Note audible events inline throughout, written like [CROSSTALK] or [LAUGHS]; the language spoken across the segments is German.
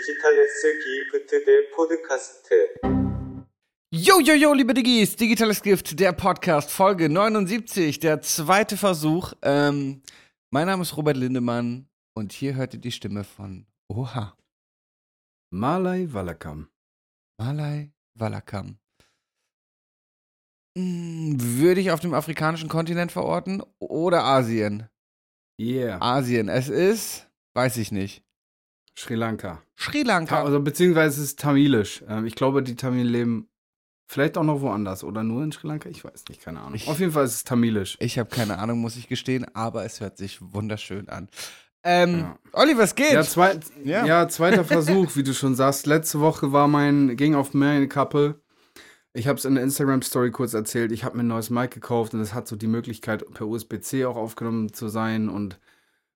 디지털레스 기프트 대 포드카스트. Jo, jo, jo, liebe Diggis, Digitales Gift, der Podcast, Folge 79, der zweite Versuch. Ähm, mein Name ist Robert Lindemann und hier hört ihr die Stimme von Oha, Malai Walakam. Malai Walakam. Hm, würde ich auf dem afrikanischen Kontinent verorten oder Asien? Yeah. Asien, es ist, weiß ich nicht. Sri Lanka. Sri Ta Lanka. also beziehungsweise es ist Tamilisch. Ähm, ich glaube, die Tamilen leben vielleicht auch noch woanders oder nur in Sri Lanka. Ich weiß nicht, keine Ahnung. Ich- Auf jeden Fall ist es Tamilisch. Ich habe keine Ahnung, muss ich gestehen, aber es hört sich wunderschön an. Ähm, Ja. Olli, was geht? Ja, zwei, Ja. ja. zweiter Versuch, wie du schon sagst. Letzte Woche war mein, ging auf meine Kappe. Ich habe es in der Instagram-Story kurz erzählt. Ich habe mir ein neues Mic gekauft und es hat so die Möglichkeit, per USB-C auch aufgenommen zu sein und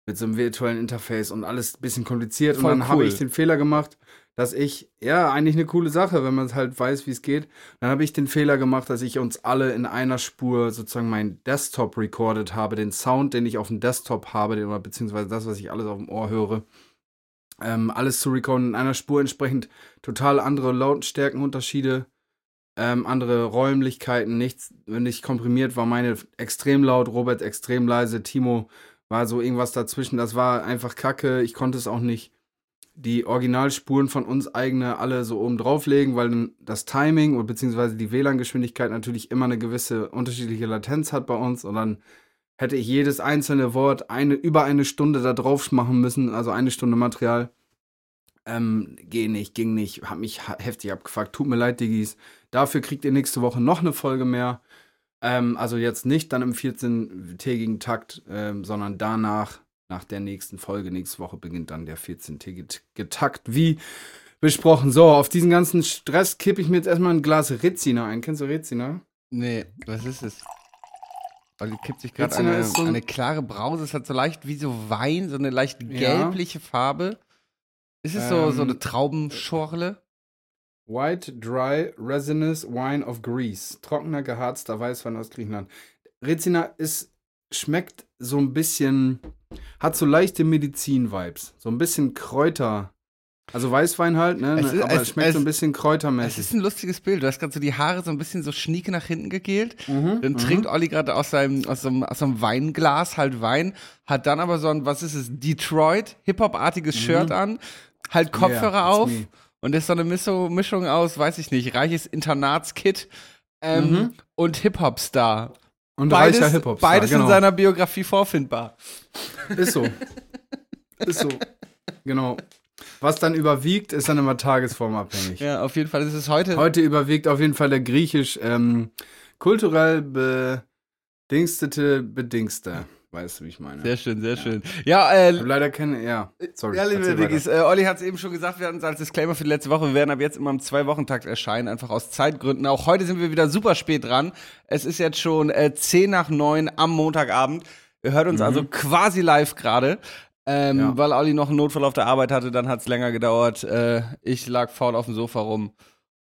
mit so einem virtuellen Interface und alles ein bisschen kompliziert. Voll und dann habe cool. ich den Fehler gemacht, dass ich, ja, eigentlich eine coole Sache, wenn man es halt weiß, wie es geht. Dann habe ich den Fehler gemacht, dass ich uns alle in einer Spur sozusagen meinen Desktop recorded habe, den Sound, den ich auf dem Desktop habe, den, oder beziehungsweise das, was ich alles auf dem Ohr höre. Ähm, alles zu recorden in einer Spur entsprechend total andere Lautstärkenunterschiede, ähm, andere Räumlichkeiten, nichts, nicht komprimiert war meine extrem laut, Robert extrem leise, Timo war so irgendwas dazwischen. Das war einfach kacke. Ich konnte es auch nicht die Originalspuren von uns eigene alle so oben drauflegen, weil das Timing und beziehungsweise die WLAN-Geschwindigkeit natürlich immer eine gewisse unterschiedliche Latenz hat bei uns und dann hätte ich jedes einzelne Wort eine, über eine Stunde da drauf machen müssen, also eine Stunde Material. Ähm, geh nicht, ging nicht, hab mich heftig abgefuckt. Tut mir leid, Diggis. Dafür kriegt ihr nächste Woche noch eine Folge mehr. Ähm, also jetzt nicht dann im 14-tägigen Takt, ähm, sondern danach, nach der nächsten Folge, nächste Woche beginnt dann der 14-tägige Takt, wie besprochen. So, auf diesen ganzen Stress kippe ich mir jetzt erstmal ein Glas Rizina ein. Kennst du Rizina? Nee, was ist es? Olli kippt sich gerade eine, ist so ein- eine klare Brause. Es hat so leicht wie so Wein, so eine leicht Ja. gelbliche Farbe. Ist es so, so Ähm, eine Traubenschorle? White Dry Resinous Wine of Greece. Trockener, geharzter Weißwein aus Griechenland. Rizina ist, schmeckt so ein bisschen, hat so leichte Medizin-Vibes. So ein bisschen Kräuter. Also Weißwein halt, ne? Es ist- aber es, es- schmeckt so es- ein bisschen Es kräutermäßig. ist ein lustiges Bild. Du hast gerade so die Haare so ein bisschen so schnieke nach hinten gegelt. Mhm, Dann mhm. trinkt Olli gerade aus seinem, aus, so einem, aus so einem Weinglas halt Wein, hat dann aber so ein, was ist es, Detroit, Hip-Hop-artiges Shirt an, halt Kopfhörer Mhm. Yeah, auf me. Und ist so eine Mischung, aus, weiß ich nicht, reiches Internatskit ähm, Mhm. und Hip-Hop-Star. Und Beides, reicher Hip-Hop. beides genau. in seiner Biografie vorfindbar. Ist so. ist so. Genau. Was dann überwiegt, ist dann immer tagesformabhängig. Ja, auf jeden Fall ist es heute. Heute überwiegt auf jeden Fall der griechisch ähm, kulturell bedingstete Bedingste. Weißt du, wie ich meine? Sehr schön, sehr schön. Ja, äh, Ich hab leider keine, ja, sorry. Ja, liebe. Diggis, äh, Olli hat es eben schon gesagt, wir hatten es als Disclaimer für die letzte Woche. Wir werden ab jetzt immer im Zwei-Wochen-Takt erscheinen, einfach aus Zeitgründen. Auch heute sind wir wieder super spät dran. Es ist jetzt schon äh, 10 nach 9 am Montagabend. Ihr hört uns also quasi live gerade. Ähm, Mhm. Ja. Weil Olli noch einen Notfall auf der Arbeit hatte, dann hat es länger gedauert. Äh, ich lag faul auf dem Sofa rum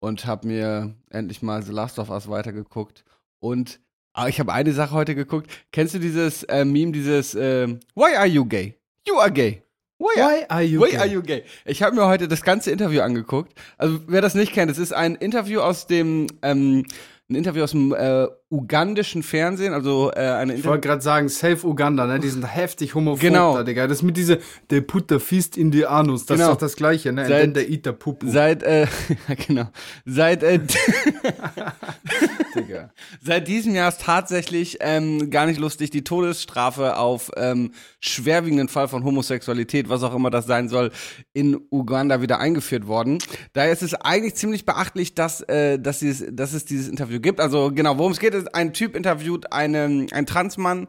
und habe mir endlich mal The Last of Us weitergeguckt. Und aber ich habe eine Sache heute geguckt. Kennst du dieses äh, Meme, dieses äh, Why are you gay? You are gay. Why are Why are you Why gay? are you gay? Ich habe mir heute das ganze Interview angeguckt. Also wer das nicht kennt, es ist ein Interview aus dem ähm, ein Interview aus dem äh, ugandischen Fernsehen, also äh, eine Ich wollte gerade sagen, Safe Uganda, ne? Die sind heftig homophob Genau. da, Digga. Das mit diese, der put the fist in the anus, das Genau. ist doch das Gleiche, ne? And Seit- then der eat the pupu, Seit äh, [LAUGHS] genau seit äh, [LAUGHS] Digga. Seit diesem Jahr ist tatsächlich ähm, gar nicht lustig die Todesstrafe auf ähm, schwerwiegenden Fall von Homosexualität, was auch immer das sein soll, in Uganda wieder eingeführt worden. Daher ist es eigentlich ziemlich beachtlich, dass, äh, dass, dieses, dass es dieses Interview gibt. Also genau, worum es geht, ein Typ interviewt einen, einen Transmann,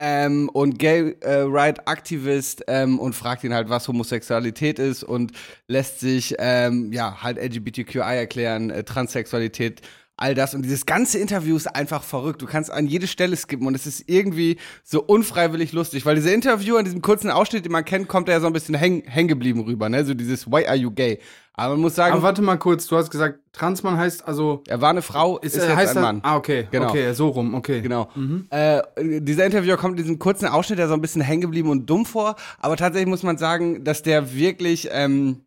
ähm, und Gay äh, Right Aktivist ähm, und fragt ihn halt, was Homosexualität ist und lässt sich ähm, ja halt LGBTQI erklären, äh, Transsexualität, all das und dieses ganze Interview ist einfach verrückt. Du kannst an jede Stelle skippen und es ist irgendwie so unfreiwillig lustig, weil dieser Interview an diesem kurzen Ausschnitt, den man kennt, kommt er ja so ein bisschen häng hängen geblieben rüber, ne? So dieses Why are you gay? Aber man muss sagen, Aber warte mal kurz, du hast gesagt, Transmann heißt also. er war eine Frau, ist, er- jetzt heißt ein er- Mann. Ah, okay. Genau. Okay, so rum, okay. Genau. Äh, dieser Interviewer kommt in diesem kurzen Ausschnitt ja so ein bisschen hängen geblieben und dumm vor, aber tatsächlich muss man sagen, dass der wirklich ähm,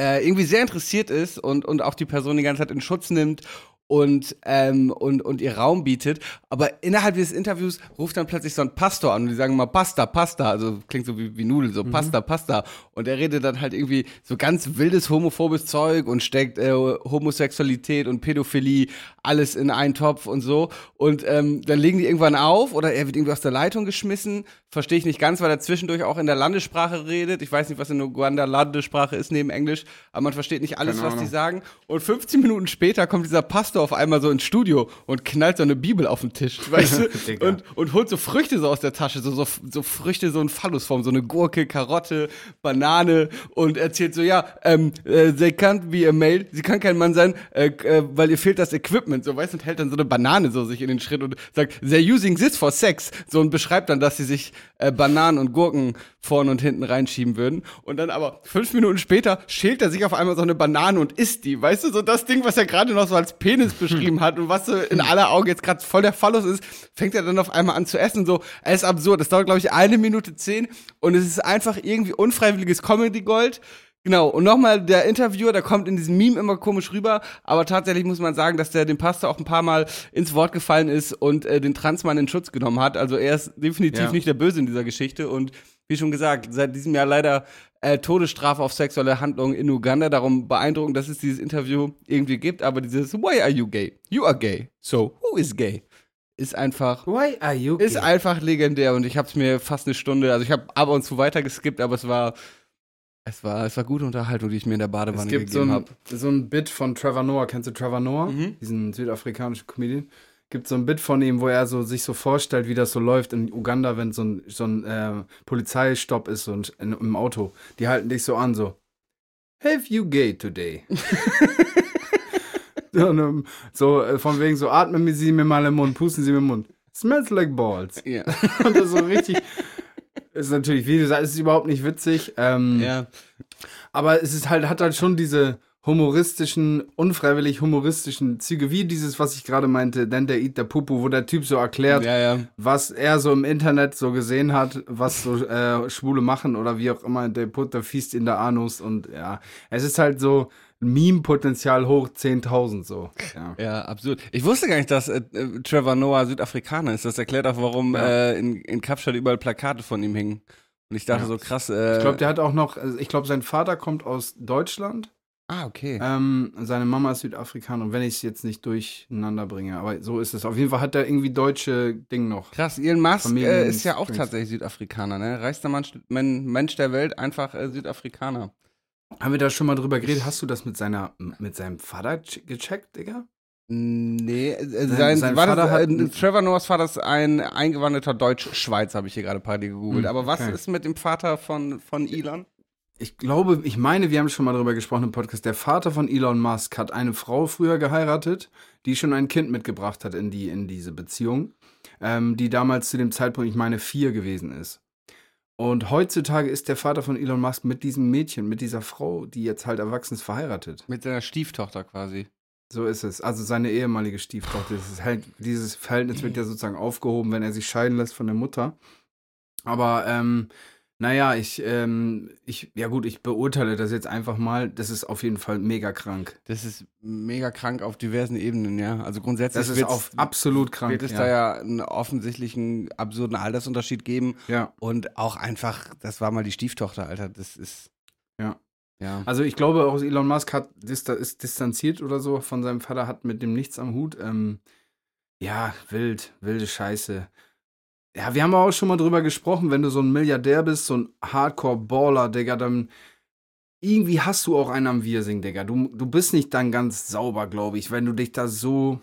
äh, irgendwie sehr interessiert ist und, und auch die Person die ganze Zeit in Schutz nimmt und, ähm, und, und ihr Raum bietet. Aber innerhalb dieses Interviews ruft dann plötzlich so ein Pastor an und die sagen mal Pasta, Pasta, also klingt so wie, wie Nudeln, so Pasta, Pasta. Und er redet dann halt irgendwie so ganz wildes homophobes Zeug und steckt äh, Homosexualität und Pädophilie alles in einen Topf und so. Und ähm, dann legen die irgendwann auf oder er wird irgendwie aus der Leitung geschmissen. Verstehe ich nicht ganz, weil er zwischendurch auch in der Landessprache redet. Ich weiß nicht, was in Uganda Landessprache ist neben Englisch, aber man versteht nicht alles, was die sagen. Und 15 Minuten später kommt dieser Pastor auf einmal so ins Studio und knallt so eine Bibel auf den Tisch, [LAUGHS] weißt du? Und, und holt so Früchte so aus der Tasche, so, so, so Früchte so in Phallusform, so eine Gurke, Karotte, Banane und erzählt so, ja, ähm, äh, they can't be a male, sie kann kein Mann sein, äh, äh, weil ihr fehlt das Equipment, so, weißt du, und hält dann so eine Banane so sich in den Schritt und sagt, they're using this for sex, so und beschreibt dann, dass sie sich äh, Bananen und Gurken vorne und hinten reinschieben würden. Und dann aber fünf Minuten später schält er sich auf einmal so eine Banane und isst die, weißt du, so das Ding, was er gerade noch so als Penis beschrieben hat und was so in aller Augen jetzt gerade voll der Phallus ist, fängt er dann auf einmal an zu essen, so, es ist absurd, das dauert glaube ich eine Minute zehn und es ist einfach irgendwie unfreiwilliges Comedy-Gold, Genau, und nochmal der Interviewer, der kommt in diesem Meme immer komisch rüber, aber tatsächlich muss man sagen, dass der dem Pastor auch ein paar Mal ins Wort gefallen ist und äh, den Transmann in Schutz genommen hat. Also er ist definitiv Ja. nicht der Böse in dieser Geschichte und wie schon gesagt, seit diesem Jahr leider äh, Todesstrafe auf sexuelle Handlungen in Uganda. Darum beeindruckend, dass es dieses Interview irgendwie gibt, aber dieses Why are you gay? You are gay. So, who is gay? Ist einfach Why are you ist einfach legendär und ich habe es mir fast eine Stunde, also ich habe ab und zu weiter geskippt, aber es war es war es war gute Unterhaltung, die ich mir in der Es Badewanne gibt so gegeben ein, habe. so ein Bit von Trevor Noah. Kennst du Trevor Noah? Mhm. Diesen südafrikanischen Comedian. Gibt so ein Bit von ihm, wo er so sich so vorstellt, wie das so läuft in Uganda, wenn so ein, so ein äh, Polizeistopp ist so ein, in, im Auto. Die halten dich so an, so. Have you gay today? [LAUGHS] so, ne, so äh, von wegen so, atmen Sie mir mal im Mund, pusten Sie mir im Mund. Smells like balls. Ja. [LAUGHS] Und das so richtig. Ist natürlich, wie gesagt, ist überhaupt nicht witzig. Ähm, ja. aber es ist halt, hat halt schon diese humoristischen, unfreiwillig humoristischen Züge, wie dieses, was ich gerade meinte, Then der Eat der Pupu, wo der Typ so erklärt, Ja, ja. was er so im Internet so gesehen hat, was so äh, Schwule machen oder wie auch immer, der put der Feast in der Anus und ja, es ist halt so Meme-Potenzial hoch 10.000 so. Ja. Ja, absurd. Ich wusste gar nicht, dass äh, äh, Trevor Noah Südafrikaner ist. Das erklärt auch, warum Ja. äh, in, in Kapstadt überall Plakate von ihm hingen. Und ich dachte Ja. so krass. Äh, Ich glaube, der hat auch noch, also ich glaube, sein Vater kommt aus Deutschland. Ah, okay. Ähm, seine Mama ist Südafrikaner wenn ich es jetzt nicht durcheinander bringe, aber so ist es. Auf jeden Fall hat er irgendwie deutsche Ding noch. Krass, Elon Musk äh, ist ja auch Strings. tatsächlich Südafrikaner, ne? Reichster Mensch, Men- Mensch der Welt, einfach äh, Südafrikaner. Haben wir da schon mal drüber geredet? Hast du das mit seiner mit seinem Vater ch- gecheckt, Digga? Nee, äh, sein, Sein- sein war Vater das, hat äh, Trevor Noahs Vater ist ein eingewanderter Deutsch-Schweiz, habe ich hier gerade parallel gegoogelt. Hm, Aber was okay. ist mit dem Vater von, von Elon? Ich glaube, ich meine, wir haben schon mal drüber gesprochen im Podcast. Der Vater von Elon Musk hat eine Frau früher geheiratet, die schon ein Kind mitgebracht hat in, die, in diese Beziehung, ähm, die damals zu dem Zeitpunkt, ich meine, vier gewesen ist. Und heutzutage ist der Vater von Elon Musk mit diesem Mädchen, mit dieser Frau, die jetzt halt erwachsen ist, verheiratet. Mit seiner Stieftochter quasi. So ist es. Also seine ehemalige Stieftochter. Halt, dieses Verhältnis wird ja sozusagen aufgehoben, wenn er sich scheiden lässt von der Mutter. Aber ähm, naja, ich, ähm, ich, ja gut, ich beurteile das jetzt einfach mal. Das ist auf jeden Fall mega krank. Das ist mega krank auf diversen Ebenen, ja. Also grundsätzlich Das ist auf absolut krank. wird es ja. da ja einen offensichtlichen, absurden Altersunterschied geben. ja. Und auch einfach, das war mal die Stieftochter, Alter. Das ist. Ja. Ja. Also ich glaube auch, Elon Musk hat ist distanziert oder so von seinem Vater, hat mit dem nichts am Hut. Ähm, ja, wild, wilde Scheiße. Ja, wir haben auch schon mal drüber gesprochen, wenn du so ein Milliardär bist, so ein Hardcore-Baller, Digga, dann irgendwie hast du auch einen am Wirsing, Digga. Du, du bist nicht dann ganz sauber, glaube ich, wenn du dich da so.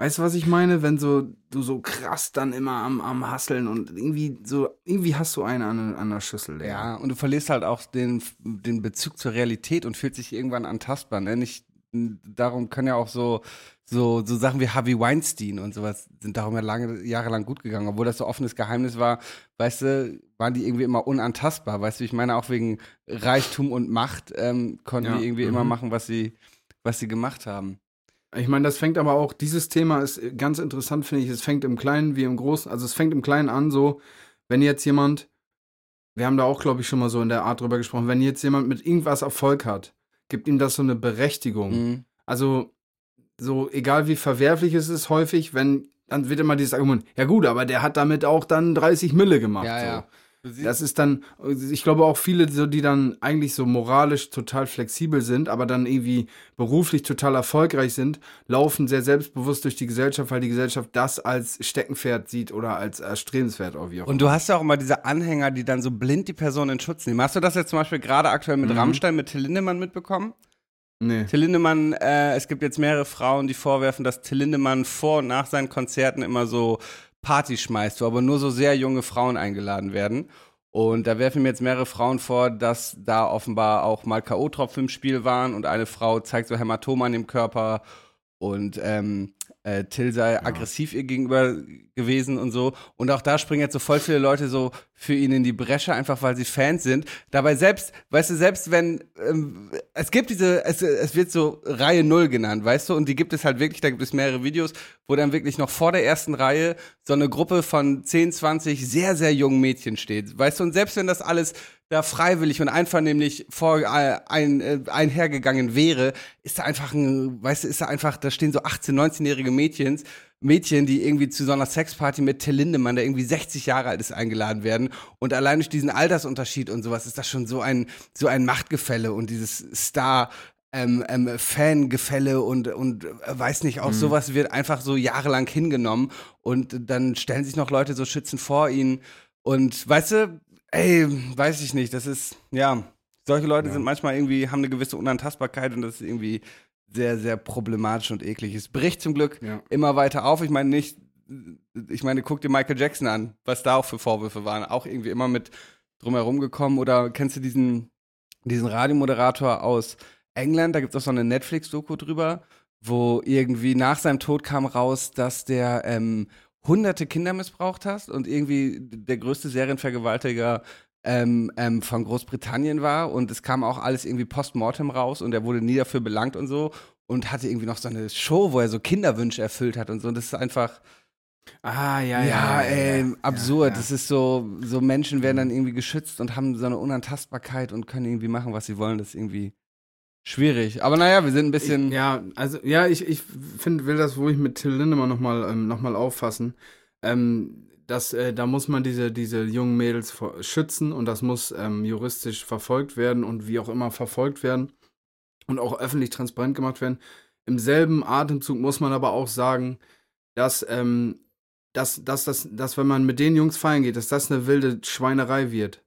Weißt du, was ich meine? Wenn so, du so krass dann immer am, am Hasseln und irgendwie so, irgendwie hast du einen an, an der Schüssel, Digga. Ja, und du verlierst halt auch den, den Bezug zur Realität und fühlst dich irgendwann antastbar. Ne? Nicht, darum können ja auch so, so, so Sachen wie Harvey Weinstein und sowas sind darum ja lange, jahrelang gut gegangen. Obwohl das so offenes Geheimnis war, weißt du, waren die irgendwie immer unantastbar. Weißt du, ich meine, auch wegen Reichtum und Macht ähm, konnten Ja, die irgendwie immer mhm. machen, was sie, was sie gemacht haben. Ich meine, das fängt aber auch, dieses Thema ist ganz interessant, finde ich. Es fängt im Kleinen wie im Großen, also es fängt im Kleinen an, so, wenn jetzt jemand wir haben da auch, glaube ich, schon mal so in der Art drüber gesprochen, wenn jetzt jemand mit irgendwas Erfolg hat, gibt ihm das so eine Berechtigung. Mhm. Also, so egal wie verwerflich es ist, häufig, wenn, dann wird immer dieses Argument, ja gut, aber der hat damit auch dann 30 Mille gemacht. Ja, so. ja. Das ist dann, ich glaube auch viele, so, die dann eigentlich so moralisch total flexibel sind, aber dann irgendwie beruflich total erfolgreich sind, laufen sehr selbstbewusst durch die Gesellschaft, weil die Gesellschaft das als Steckenpferd sieht oder als erstrebenswert auch wie auch Und du hast ja auch immer diese Anhänger, die dann so blind die Person in Schutz nehmen. Hast du das jetzt zum Beispiel gerade aktuell mit Mhm. Rammstein, mit Till Lindemann mitbekommen? Nee. Till Lindemann, äh, es gibt jetzt mehrere Frauen, die vorwerfen, dass Till Lindemann vor und nach seinen Konzerten immer so Partys schmeißt, wo aber nur so sehr junge Frauen eingeladen werden. Und da werfen mir jetzt mehrere Frauen vor, dass da offenbar auch mal K.O.-Tropfen im Spiel waren und eine Frau zeigt so Hämatome an dem Körper und ähm, äh, Till sei aggressiv ihr gegenüber gewesen und so. Und auch da springen jetzt so voll viele Leute so für ihn in die Bresche, einfach weil sie Fans sind. Dabei selbst, weißt du, selbst wenn, ähm, es gibt diese, es, es wird so Reihe Null genannt, weißt du, und die gibt es halt wirklich, da gibt es mehrere Videos, wo dann wirklich noch vor der ersten Reihe so eine Gruppe von 10, 20 sehr, sehr jungen Mädchen steht, weißt du, und selbst wenn das alles da freiwillig und einvernehmlich vor äh, ein, äh, einhergegangen wäre, ist da einfach ein, weißt du, ist da einfach, da stehen so 18, 19-jährige Mädchens, Mädchen, die irgendwie zu so einer Sexparty mit Till Lindemann, der irgendwie 60 Jahre alt ist, eingeladen werden. Und allein durch diesen Altersunterschied und sowas ist das schon so ein, so ein Machtgefälle und dieses Star, ähm, ähm, Fangefälle und, und äh, weiß nicht, auch sowas wird einfach so jahrelang hingenommen und dann stellen sich noch Leute so schützend vor ihn und weißt du, ey, weiß ich nicht, das ist, ja, solche Leute Ja. sind manchmal irgendwie, haben eine gewisse Unantastbarkeit und das ist irgendwie sehr, sehr problematisch und eklig. Es bricht zum Glück Ja. immer weiter auf. Ich meine nicht, ich meine, guck dir Michael Jackson an, was da auch für Vorwürfe waren. Auch irgendwie immer mit drumherum gekommen. Oder kennst du diesen, diesen Radiomoderator aus England? Da gibt es auch so eine Netflix-Doku drüber, wo irgendwie nach seinem Tod kam raus, dass der ähm, hunderte Kinder missbraucht hat und irgendwie der größte Serienvergewaltiger ähm, ähm, von Großbritannien war und es kam auch alles irgendwie postmortem raus und er wurde nie dafür belangt und so und hatte irgendwie noch so eine Show, wo er so Kinderwünsche erfüllt hat und so und das ist einfach Ah, ja, ja, ja. ey, ja. absurd. Ja, ja. Das ist so, so Menschen werden dann irgendwie geschützt und haben so eine Unantastbarkeit und können irgendwie machen, was sie wollen. Das ist irgendwie schwierig. Aber naja, wir sind ein bisschen. Ich, ja, also, ja, ich, ich finde, will das ruhig mit Till Lindemann nochmal ähm, noch mal auffassen. Ähm, das, äh, da muss man diese, diese jungen Mädels schützen und das muss ähm, juristisch verfolgt werden und wie auch immer verfolgt werden und auch öffentlich transparent gemacht werden. Im selben Atemzug muss man aber auch sagen, dass, ähm, dass, dass, dass, dass wenn man mit den Jungs feiern geht, dass das eine wilde Schweinerei wird.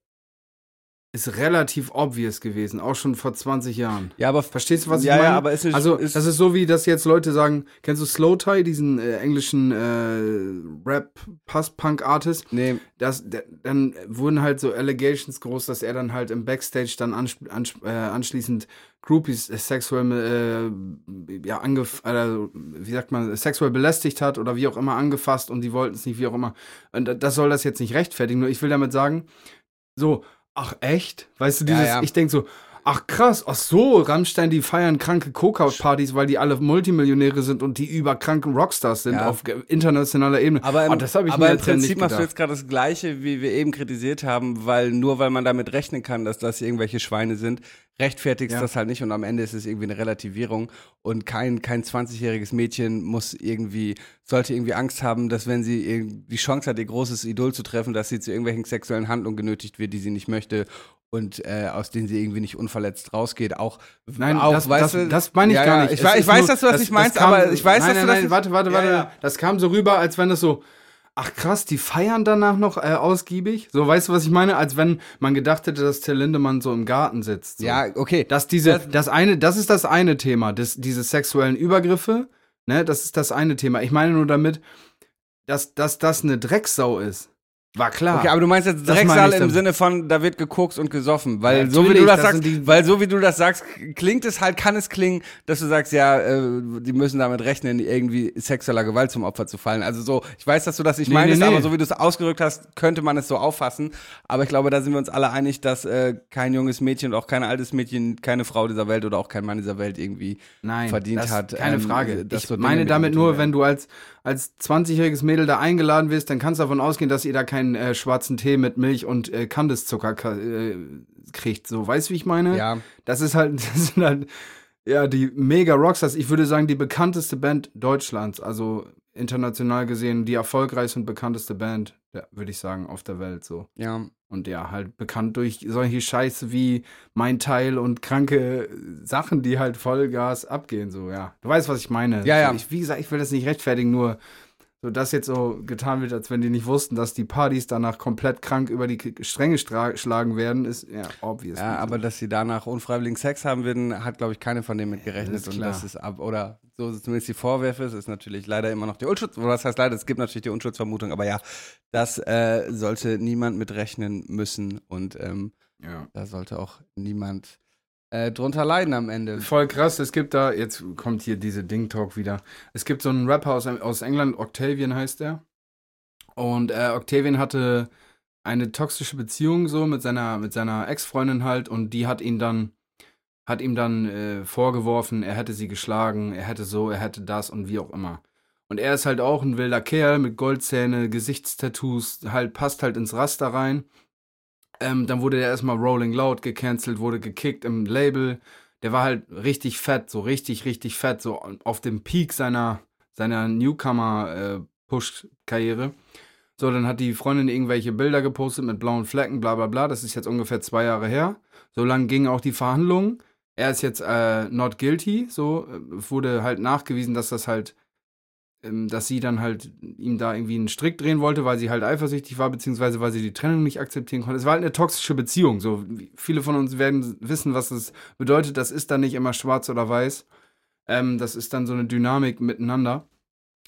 Ist relativ obvious gewesen, auch schon vor 20 Jahren. ja, aber Verstehst du, was ja, ich meine? Ja, aber ist, Also, ist, das ist so wie, dass jetzt Leute sagen, kennst du Slow Tie, diesen äh, englischen äh, Rap-Pass-Punk-Artist? Nee, Das, dann wurden halt so Allegations groß, dass er dann halt im Backstage dann ansp ans äh, anschließend Groupies äh, sexuell, äh, ja, angef äh, wie sagt man, sexuell belästigt hat oder wie auch immer angefasst und die wollten es nicht, wie auch immer. Und das soll das jetzt nicht rechtfertigen, nur ich will damit sagen, so, ach echt? Weißt du, Ja, dieses, ja. ich denk so, ach krass, ach so, Rammstein, die feiern kranke Coca-Partys, weil die alle Multimillionäre sind und die überkranken Rockstars sind Ja. auf internationaler Ebene. aber im, Oh, das ich aber mir im ja Prinzip machst du jetzt gerade das Gleiche, wie wir eben kritisiert haben, weil nur weil man damit rechnen kann, dass das irgendwelche Schweine sind, rechtfertigst Ja. das halt nicht und am Ende ist es irgendwie eine Relativierung und kein, kein 20-jähriges Mädchen muss irgendwie, sollte irgendwie Angst haben, dass wenn sie die Chance hat, ihr großes Idol zu treffen, dass sie zu irgendwelchen sexuellen Handlungen genötigt wird, die sie nicht möchte und äh, aus denen sie irgendwie nicht unverletzt rausgeht. Auch, Nein, auch, das, weißt das, du, das meine ich ja, gar nicht. Ich, ich weiß, nur- dass du das, nicht meinst, kam- aber ich weiß, nein, dass nein, du das nein, warte, warte, warte. ja. Das kam so rüber, als wenn das so, ach krass, die feiern danach noch äh, ausgiebig. So, weißt du, was ich meine? Als wenn man gedacht hätte, dass Till Lindemann so im Garten sitzt. So. Ja, okay. Dass diese, Das- das, eine, das ist das eine Thema, das, diese sexuellen Übergriffe, ne, das ist das eine Thema. Ich meine nur damit, dass, dass das eine Drecksau ist. War klar. Okay, aber du meinst jetzt Drecksal im. Sinne von, da wird gekokst und gesoffen, weil Ja, so wie du das, das sagst, weil so wie du das sagst, klingt es halt, kann es klingen, dass du sagst, ja, äh, die müssen damit rechnen, irgendwie sexueller Gewalt zum Opfer zu fallen. Also so, ich weiß, dass du das nicht Nee, meinst, nee, nee. aber so wie du es ausgedrückt hast, könnte man es so auffassen. Aber ich glaube, da sind wir uns alle einig, dass äh, kein junges Mädchen und auch kein altes Mädchen, keine Frau dieser Welt oder auch kein Mann dieser Welt irgendwie Nein, verdient das, hat. Keine ähm, Frage. dass Ich so meine mit damit nur, wenn du als, als 20-jähriges Mädel da eingeladen wirst, dann kannst du davon ausgehen, dass ihr da keinen keinen äh, schwarzen Tee mit Milch und äh, Kandiszucker ka- äh, kriegt. So, weißt du, wie ich meine? Ja, Das ist halt, [LAUGHS] das sind halt, ja, die mega Rockstars. Ich würde sagen, die bekannteste Band Deutschlands. Also international gesehen, die erfolgreichste und bekannteste Band, ja, würde ich sagen, auf der Welt so. ja. Und ja, halt bekannt durch solche Scheiße wie mein Teil und kranke Sachen, die halt Vollgas abgehen, so, ja. Du weißt, was ich meine. Ja, ja. Ich, wie gesagt, ich will das nicht rechtfertigen, nur so, dass jetzt so getan wird, als wenn die nicht wussten, dass die Partys danach komplett krank über die Stränge schlagen werden, ist ja obvious. Ja, aber dass sie danach unfreiwilligen Sex haben werden, hat, glaube ich, keine von denen mit gerechnet. ist und das ist ab, oder so sind zumindest die Vorwürfe, es ist natürlich leider immer noch die Unschutz, oder was heißt leider, es gibt natürlich die Unschuldsvermutung, aber ja, das äh, sollte niemand mit rechnen müssen und ähm, ja. da sollte auch niemand äh, drunter leiden am Ende. Voll krass, es gibt da, jetzt kommt hier diese Ding-Talk wieder. Es gibt so einen Rapper aus, aus England, Octavian heißt der. Und äh, Octavian hatte eine toxische Beziehung so mit seiner, mit seiner Ex-Freundin halt und die hat ihn dann, hat ihm dann äh, vorgeworfen, er hätte sie geschlagen, er hätte so, er hätte das und wie auch immer. Und er ist halt auch ein wilder Kerl mit Goldzähne, Gesichtstattoos, halt passt halt ins Raster rein. Ähm, dann wurde er erstmal Rolling Loud gecancelt, wurde gekickt im Label. Der war halt richtig fett, so richtig, richtig fett, so auf dem Peak seiner, seiner Newcomer-Push-Karriere. so, dann hat die Freundin irgendwelche Bilder gepostet mit blauen Flecken, bla bla bla. Das ist jetzt ungefähr zwei Jahre her. So lang gingen auch die Verhandlungen. Er ist jetzt äh, not guilty, so äh, wurde halt nachgewiesen, dass das halt, dass sie dann halt ihm da irgendwie einen Strick drehen wollte, weil sie halt eifersüchtig war, beziehungsweise weil sie die Trennung nicht akzeptieren konnte. Es war halt eine toxische Beziehung. So viele von uns werden wissen, was das bedeutet. Das ist dann nicht immer schwarz oder weiß. Ähm, das ist dann so eine Dynamik miteinander.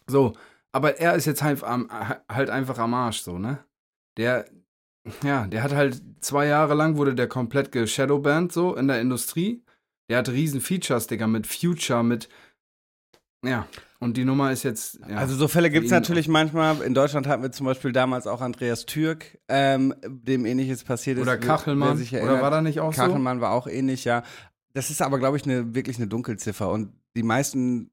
So, aber er ist jetzt halt, am, halt einfach am Arsch, so, ne? Der, ja, der hat halt zwei Jahre lang wurde der komplett geshadowbanned, so, in der Industrie. Der hat riesen Features, Digga, mit Future, mit, ja, und die Nummer ist jetzt, ja. Also so Fälle gibt es natürlich manchmal. In Deutschland hatten wir zum Beispiel damals auch Andreas Türk, ähm, dem ähnliches passiert ist. oder Kachelmann, oder war da nicht auch so? Kachelmann war auch ähnlich, ja. Das ist aber, glaube ich, eine, wirklich eine Dunkelziffer. Und die meisten,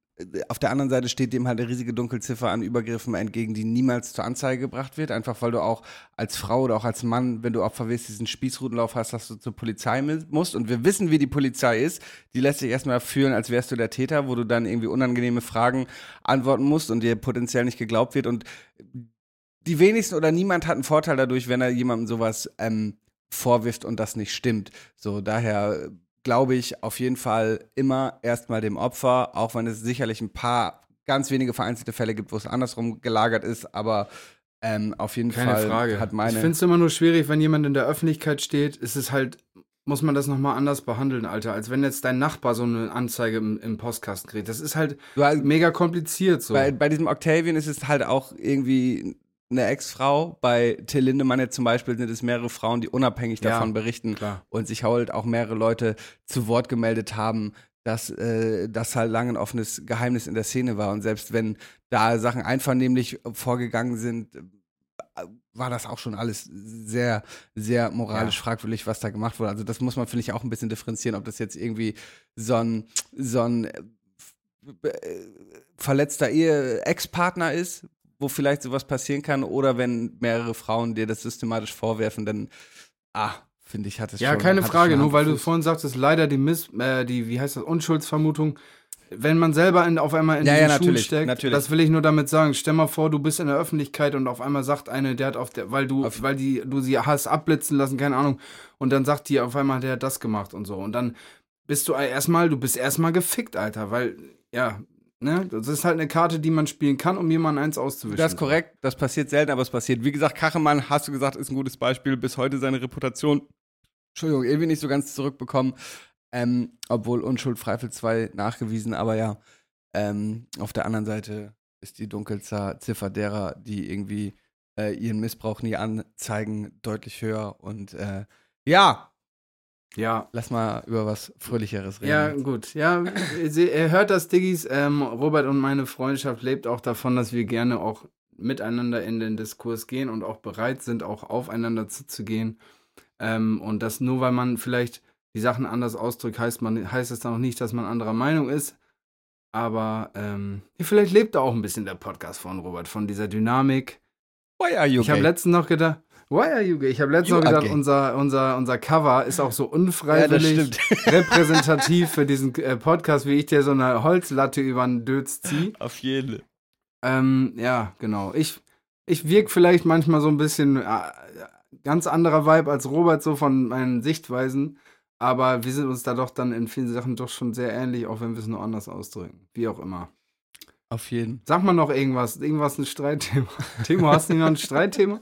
auf der anderen Seite steht dem halt eine riesige Dunkelziffer an Übergriffen entgegen, die niemals zur Anzeige gebracht wird. Einfach weil du auch als Frau oder auch als Mann, wenn du Opfer wirst, diesen Spießrutenlauf hast, dass du zur Polizei musst. Und wir wissen, wie die Polizei ist. Die lässt sich erstmal führen, als wärst du der Täter, wo du dann irgendwie unangenehme Fragen antworten musst und dir potenziell nicht geglaubt wird. Und die wenigsten oder niemand hat einen Vorteil dadurch, wenn er jemandem sowas ähm, vorwirft und das nicht stimmt. So, daher glaube ich auf jeden Fall immer erstmal dem Opfer, auch wenn es sicherlich ein paar ganz wenige vereinzelte Fälle gibt, wo es andersrum gelagert ist, aber ähm, auf jeden Keine Fall Frage. hat ich meine. finde es immer nur schwierig, wenn jemand in der Öffentlichkeit steht, ist es halt, muss man das nochmal anders behandeln, Alter, als wenn jetzt dein Nachbar so eine Anzeige im, im Postkasten kriegt. Das ist halt Du, mega kompliziert so. bei, bei diesem Octavian ist es halt auch irgendwie eine Ex-Frau. Bei Till Lindemann jetzt zum Beispiel sind es mehrere Frauen, die unabhängig Ja, davon berichten Klar. und sich halt auch mehrere Leute zu Wort gemeldet haben, dass äh, das halt lange ein offenes Geheimnis in der Szene war. Und selbst wenn da Sachen einvernehmlich vorgegangen sind, äh, war das auch schon alles sehr, sehr moralisch Ja. fragwürdig, was da gemacht wurde. Also das muss man, finde ich, auch ein bisschen differenzieren, ob das jetzt irgendwie so ein, so ein äh, äh, verletzter Ehe Ex-Partner ist, wo vielleicht sowas passieren kann, oder wenn mehrere Frauen dir das systematisch vorwerfen, dann, ah, finde ich, hat es Ja, schon. keine hat es Frage. Nur weil du vorhin sagtest, leider die Miss, äh, die, wie heißt das, Unschuldsvermutung. Wenn man selber in, auf einmal in Ja, diesen ja, natürlich, steckt, natürlich. das will ich nur damit sagen. Stell mal vor, du bist in der Öffentlichkeit und auf einmal sagt eine, der hat auf der, weil du, Auf- weil die, du sie hast abblitzen lassen, keine Ahnung, und dann sagt die auf einmal, der hat das gemacht und so. Und dann bist du erstmal, du bist erstmal gefickt, Alter, weil, ja, ne, das ist halt eine Karte, die man spielen kann, um jemanden eins auszuwischen. Das ist korrekt, das passiert selten, aber es passiert. Wie gesagt, Kachemann, hast du gesagt, ist ein gutes Beispiel. Bis heute seine Reputation, Entschuldigung, irgendwie nicht so ganz zurückbekommen. Ähm, obwohl Unschuld Freifel 2 nachgewiesen, aber ja, ähm, auf der anderen Seite ist die Dunkelziffer derer, die irgendwie äh, ihren Missbrauch nie anzeigen, deutlich höher. Und äh, ja, Ja, lass mal über was Fröhlicheres reden. Ja, gut. Ja, ihr hört das, Diggis. Ähm, Robert und meine Freundschaft lebt auch davon, dass wir gerne auch miteinander in den Diskurs gehen und auch bereit sind, auch aufeinander zuzugehen. Ähm, und das nur, weil man vielleicht die Sachen anders ausdrückt, heißt, man, heißt es dann noch nicht, dass man anderer Meinung ist. Aber ähm, vielleicht lebt da auch ein bisschen der Podcast von Robert, von dieser Dynamik. Why are you Ich habe letztens noch gedacht, why are you gay? Ich habe letztens are gedacht, unser, unser, unser Cover ist auch so unfreiwillig stimmt. [LAUGHS] repräsentativ für diesen äh, Podcast, wie ich dir so eine Holzlatte über den Dötz ziehe. Auf jeden. Ähm, ja, genau. Ich, ich wirke vielleicht manchmal so ein bisschen äh, ganz anderer Vibe als Robert, so von meinen Sichtweisen. Aber wir sind uns da doch dann in vielen Sachen doch schon sehr ähnlich, auch wenn wir es nur anders ausdrücken. Wie auch immer. Auf jeden. Sag mal noch irgendwas. Irgendwas ein Streitthema. [LAUGHS] Timo, hast du noch ein Streitthema?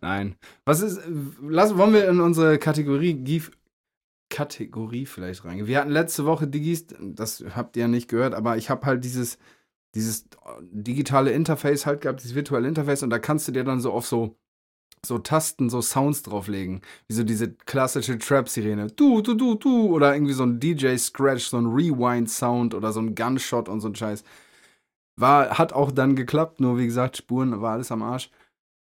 Nein. Was ist. Lass, wollen wir in unsere Kategorie Gif Kategorie vielleicht reingehen. Wir hatten letzte Woche Digis, das habt ihr ja nicht gehört, aber ich habe halt dieses, dieses digitale Interface halt gehabt, dieses virtuelle Interface, und da kannst du dir dann so auf so, so Tasten, so Sounds drauflegen. Wie so diese klassische Trap-Sirene. Du, du, du, du. Oder irgendwie so ein DJ-Scratch, so ein Rewind-Sound oder so ein Gunshot und so ein Scheiß. War, hat auch dann geklappt, nur wie gesagt, Spuren war alles am Arsch.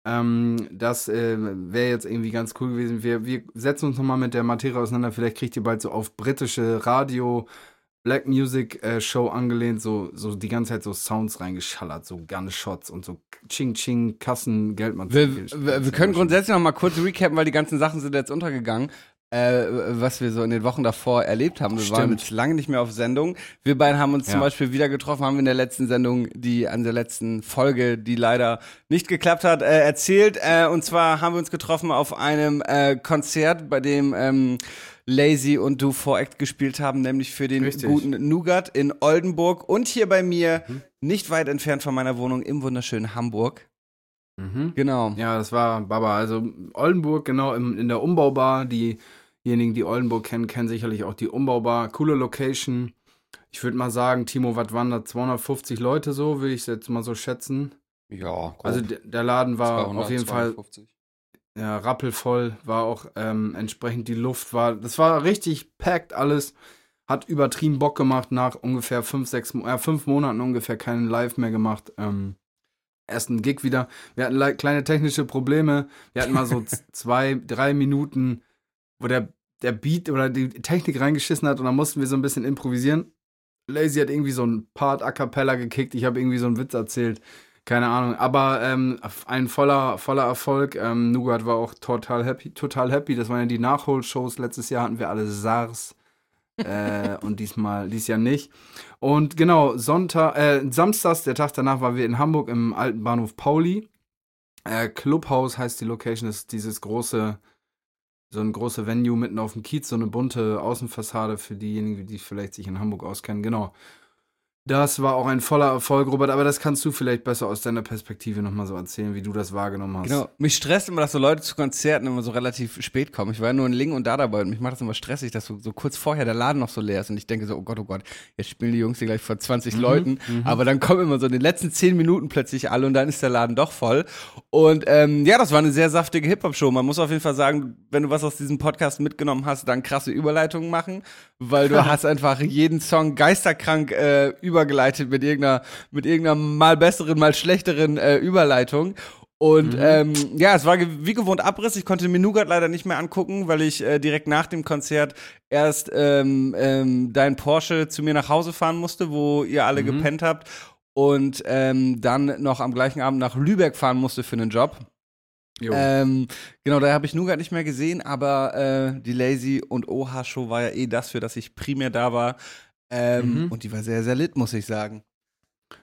Ähm, das äh, wäre jetzt irgendwie ganz cool gewesen. Wir, wir setzen uns nochmal mit der Materie auseinander. Vielleicht kriegt ihr bald so auf britische Radio, Black Music äh, Show angelehnt, so, so die ganze Zeit so Sounds reingeschallert, so Gunshots und so Ching Ching, Kassen, Geldmann. Wir, wir, wir können grundsätzlich noch mal kurz recappen, weil die ganzen Sachen sind jetzt untergegangen. Äh, was wir so in den Wochen davor erlebt haben. Wir waren Stimmt. jetzt lange nicht mehr auf Sendung. Wir beiden haben uns zum Ja. Beispiel wieder getroffen, haben in der letzten Sendung, die an der letzten Folge, die leider nicht geklappt hat, äh, erzählt. Äh, und zwar haben wir uns getroffen auf einem äh, Konzert, bei dem ähm, Lazy und Du Act gespielt haben, nämlich für den Richtig. guten Nougat in Oldenburg und hier bei mir, nicht weit entfernt von meiner Wohnung im wunderschönen Hamburg. Mhm. Genau. Ja, das war Baba. Also Oldenburg, genau, im, in der Umbaubar. Diejenigen, die Oldenburg kennen, kennen sicherlich auch die Umbaubar. Coole Location. Ich würde mal sagen, Timo, was waren da? 250 Leute so, würde ich jetzt mal so schätzen. Ja, Also d- der Laden war 200, auf jeden Fall 250. ja, rappelvoll, war auch ähm, entsprechend die Luft war, das war richtig packed alles, hat übertrieben Bock gemacht, nach ungefähr fünf, sechs, äh, fünf Monaten ungefähr keinen Live mehr gemacht. Ähm, ersten Gig wieder. Wir hatten le- kleine technische Probleme. Wir hatten mal so zwei, drei Minuten, wo der, der Beat oder die Technik reingeschissen hat und dann mussten wir so ein bisschen improvisieren. Lazy hat irgendwie so ein Part a cappella gekickt. Ich habe irgendwie so einen Witz erzählt. Keine Ahnung. Aber ähm, ein voller, voller Erfolg. Ähm, Nougat war auch total happy. Total happy. Das waren ja die Nachholshows. Letztes Jahr hatten wir alle SARS. äh, [LAUGHS] und diesmal, dies Jahr nicht. Und genau, Sonntag, äh, Samstags, der Tag danach, waren wir in Hamburg im alten Bahnhof Pauli. Äh, Clubhouse heißt die Location, das ist dieses große, so ein große Venue mitten auf dem Kiez, so eine bunte Außenfassade für diejenigen, die vielleicht sich in Hamburg auskennen. Genau. Das war auch ein voller Erfolg, Robert, aber das kannst du vielleicht besser aus deiner Perspektive nochmal so erzählen, wie du das wahrgenommen hast. Genau. Mich stresst immer, dass so Leute zu Konzerten immer so relativ spät kommen. Ich war ja nur in Ling und da dabei und mich macht das immer stressig, dass so, so kurz vorher der Laden noch so leer ist und ich denke so, oh Gott, oh Gott, jetzt spielen die Jungs hier gleich vor 20 Leuten. Aber dann kommen immer so in den letzten 10 Minuten plötzlich alle und dann ist der Laden doch voll. Und ähm, ja, das war eine sehr saftige Hip-Hop-Show. Man muss auf jeden Fall sagen, wenn du was aus diesem Podcast mitgenommen hast, dann krasse Überleitungen machen, weil du [LAUGHS] hast einfach jeden Song geisterkrank äh, übergeleitet mit irgendeiner, mit irgendeiner mal besseren, mal schlechteren äh, Überleitung. Und ähm, ja, es war wie gewohnt Abriss. Ich konnte mir Nougat leider nicht mehr angucken, weil ich äh, direkt nach dem Konzert erst ähm, ähm, dein Porsche zu mir nach Hause fahren musste, wo ihr alle gepennt habt. Und ähm, dann noch am gleichen Abend nach Lübeck fahren musste für einen Job. Jo. Ähm, genau, da habe ich Nougat nicht mehr gesehen, aber äh, die Lazy und OH Show war ja eh das, für das ich primär da war. Ähm, Mhm. Und die war sehr, sehr lit, muss ich sagen.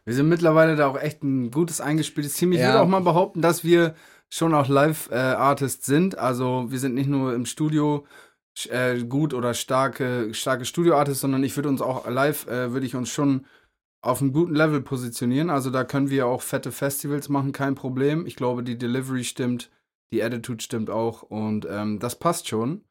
Wir sind mittlerweile da auch echt ein gutes eingespieltes Team. Ich Ja. würde auch mal behaupten, dass wir schon auch Live-Artists sind. Also wir sind nicht nur im Studio äh, gut oder starke, starke Studio-Artists, sondern ich würde uns auch live, äh, würde ich uns schon auf einem guten Level positionieren. Also da können wir auch fette Festivals machen, kein Problem. Ich glaube, die Delivery stimmt, die Attitude stimmt auch und ähm, das passt schon.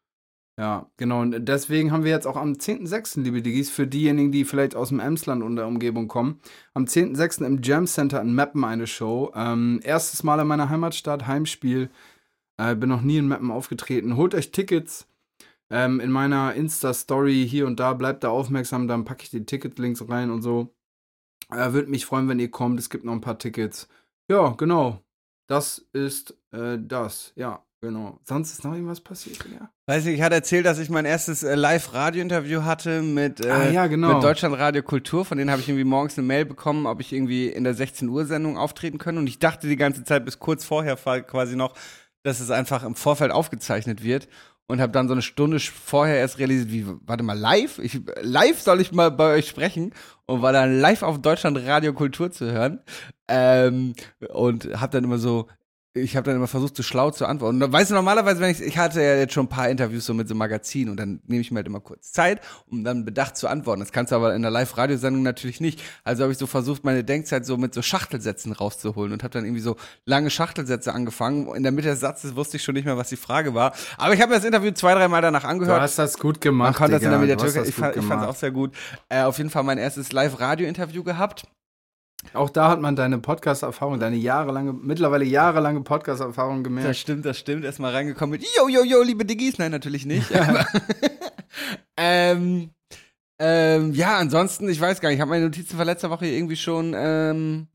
Ja, genau. Und deswegen haben wir jetzt auch am 10.06., liebe Diggis, für diejenigen, die vielleicht aus dem Emsland und der Umgebung kommen, am 10.06. im Jam Center in Meppen eine Show. Ähm, erstes Mal in meiner Heimatstadt, Heimspiel. Äh, bin noch nie in Meppen aufgetreten. Holt euch Tickets. Ähm, in meiner Insta-Story hier und da, bleibt da aufmerksam, dann packe ich die Ticket-Links rein und so. Äh, Würde mich freuen, wenn ihr kommt. Es gibt noch ein paar Tickets. Ja, genau. Das ist äh, das. Ja. Genau. Sonst ist noch irgendwas passiert, ja? Weiß nicht, ich hatte erzählt, dass ich mein erstes äh, Live-Radio-Interview hatte mit, äh, Ah, ja, genau. mit Deutschlandradio Kultur. Von denen habe ich irgendwie morgens eine Mail bekommen, ob ich irgendwie in der 16 Uhr Sendung auftreten kann. Und ich dachte die ganze Zeit bis kurz vorher quasi noch, dass es einfach im Vorfeld aufgezeichnet wird. Und habe dann so eine Stunde vorher erst realisiert, wie, warte mal, live? Ich, live soll ich mal bei euch sprechen? Und war dann live auf Deutschlandradio Kultur zu hören. Ähm, und habe dann immer so, ich habe dann immer versucht, so schlau zu antworten. Und weißt du, normalerweise, wenn ich, ich hatte ja jetzt schon ein paar Interviews so mit so Magazinen und dann nehme ich mir halt immer kurz Zeit, um dann bedacht zu antworten. Das kannst du aber in der Live-Radiosendung natürlich nicht. Also habe ich so versucht, meine Denkzeit so mit so Schachtelsätzen rauszuholen und habe dann irgendwie so lange Schachtelsätze angefangen. In der Mitte des Satzes wusste ich schon nicht mehr, was die Frage war. Aber ich habe mir das Interview zwei, dreimal danach Du angehört. hast das gut gemacht. Man konnte das in der. Du Mediathek. das Ich, gut fand, ich fand es auch sehr gut. Äh, auf jeden Fall mein erstes Live-Radio-Interview gehabt. Auch da hat man deine Podcast-Erfahrung, deine jahrelange, mittlerweile jahrelange Podcast-Erfahrung Das gemerkt. stimmt, das stimmt. Erstmal reingekommen mit Yo, yo, yo, liebe Diggis. Nein, natürlich nicht. [LAUGHS] Aber, [LAUGHS] ähm, ähm, ja, ansonsten, ich weiß gar nicht, ich habe meine Notizen von letzter Woche irgendwie schon ähm,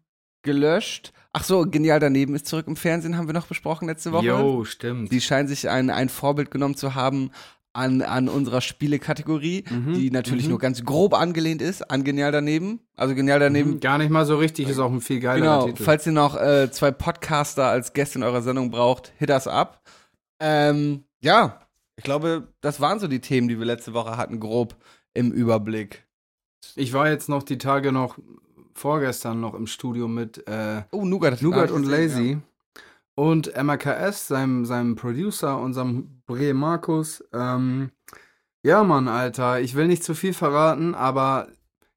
gelöscht. Ach so, genial daneben ist zurück im Fernsehen, haben wir noch besprochen letzte Woche. Jo, stimmt. Die scheinen sich ein, ein Vorbild genommen zu haben an, an unserer Spielekategorie, Mhm, die natürlich mhm. nur ganz grob angelehnt ist an Genial daneben. Also Genial daneben Gar nicht mal so richtig, ist auch ein viel geilerer Genau, Titel. falls ihr noch äh, zwei Podcaster als Gäste in eurer Sendung braucht, hit us up. Ähm, ja, ich glaube, das waren so die Themen, die wir letzte Woche hatten, grob im Überblick. Ich war jetzt noch die Tage noch, vorgestern noch im Studio mit äh, Oh, Nougat. Nougat und Lazy und MRKS, seinem, seinem Producer, unserem Bre Markus. Ähm, ja, Mann, Alter, ich will nicht zu viel verraten, aber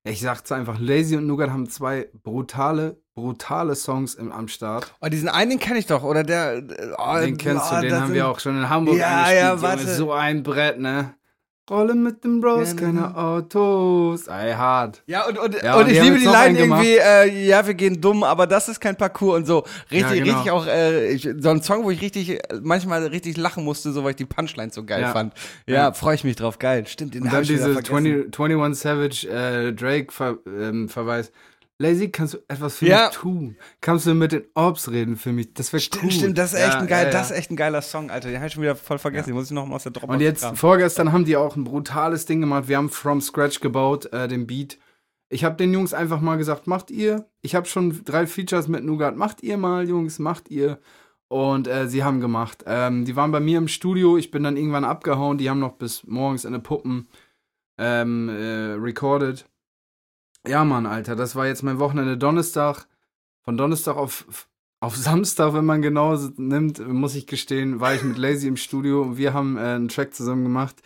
ich sag's einfach, Lazy und Nougat haben zwei brutale, brutale Songs im, am Start. Oh, diesen einen, kenne ich doch, oder der. Oh, Den kennst oh, du, den haben wir auch schon in Hamburg Ja, angespielt. ja, warte. so ein Brett, ne? Rolle mit dem Bros, Ja, keine ne. Autos. Ey, hart. Ja, und, und, Ja, und ich liebe die Line irgendwie, äh, ja, wir gehen dumm, aber das ist kein Parcours und so. Richtig, genau. richtig auch, äh, ich, so ein Song, wo ich richtig, manchmal richtig lachen musste, so weil ich die Punchline so geil fand. Ja, freue ich mich drauf, geil. Stimmt, den Und dann diese vergessen. 20, 21 Savage äh, Drake Ver, ähm, Verweis. Lazy, kannst du etwas für Ja. mich tun? Kannst du mit den Orbs reden für mich? Das wäre Stimmt, cool. stimmt, das ist echt Ja, ein geil, ja, das ist echt ein geiler Song, Alter. Den hab ich schon wieder voll vergessen. Den muss ich noch mal aus der Dropbox Und jetzt, kramen. vorgestern haben die auch ein brutales Ding gemacht. Wir haben from scratch gebaut, äh, den Beat. Ich habe den Jungs einfach mal gesagt, macht ihr. Ich habe schon drei Features mit Nougat. Macht ihr mal, Jungs, macht ihr. Und äh, sie haben gemacht. Ähm, die waren bei mir im Studio. Ich bin dann irgendwann abgehauen. Die haben noch bis morgens in den Puppen ähm, äh, recorded. Ja, Mann, Alter, das war jetzt mein Wochenende Donnerstag. Von Donnerstag auf, auf [LAUGHS] Samstag, wenn man genau nimmt, muss ich gestehen, war ich mit Lazy im Studio und wir haben äh, einen Track zusammen gemacht,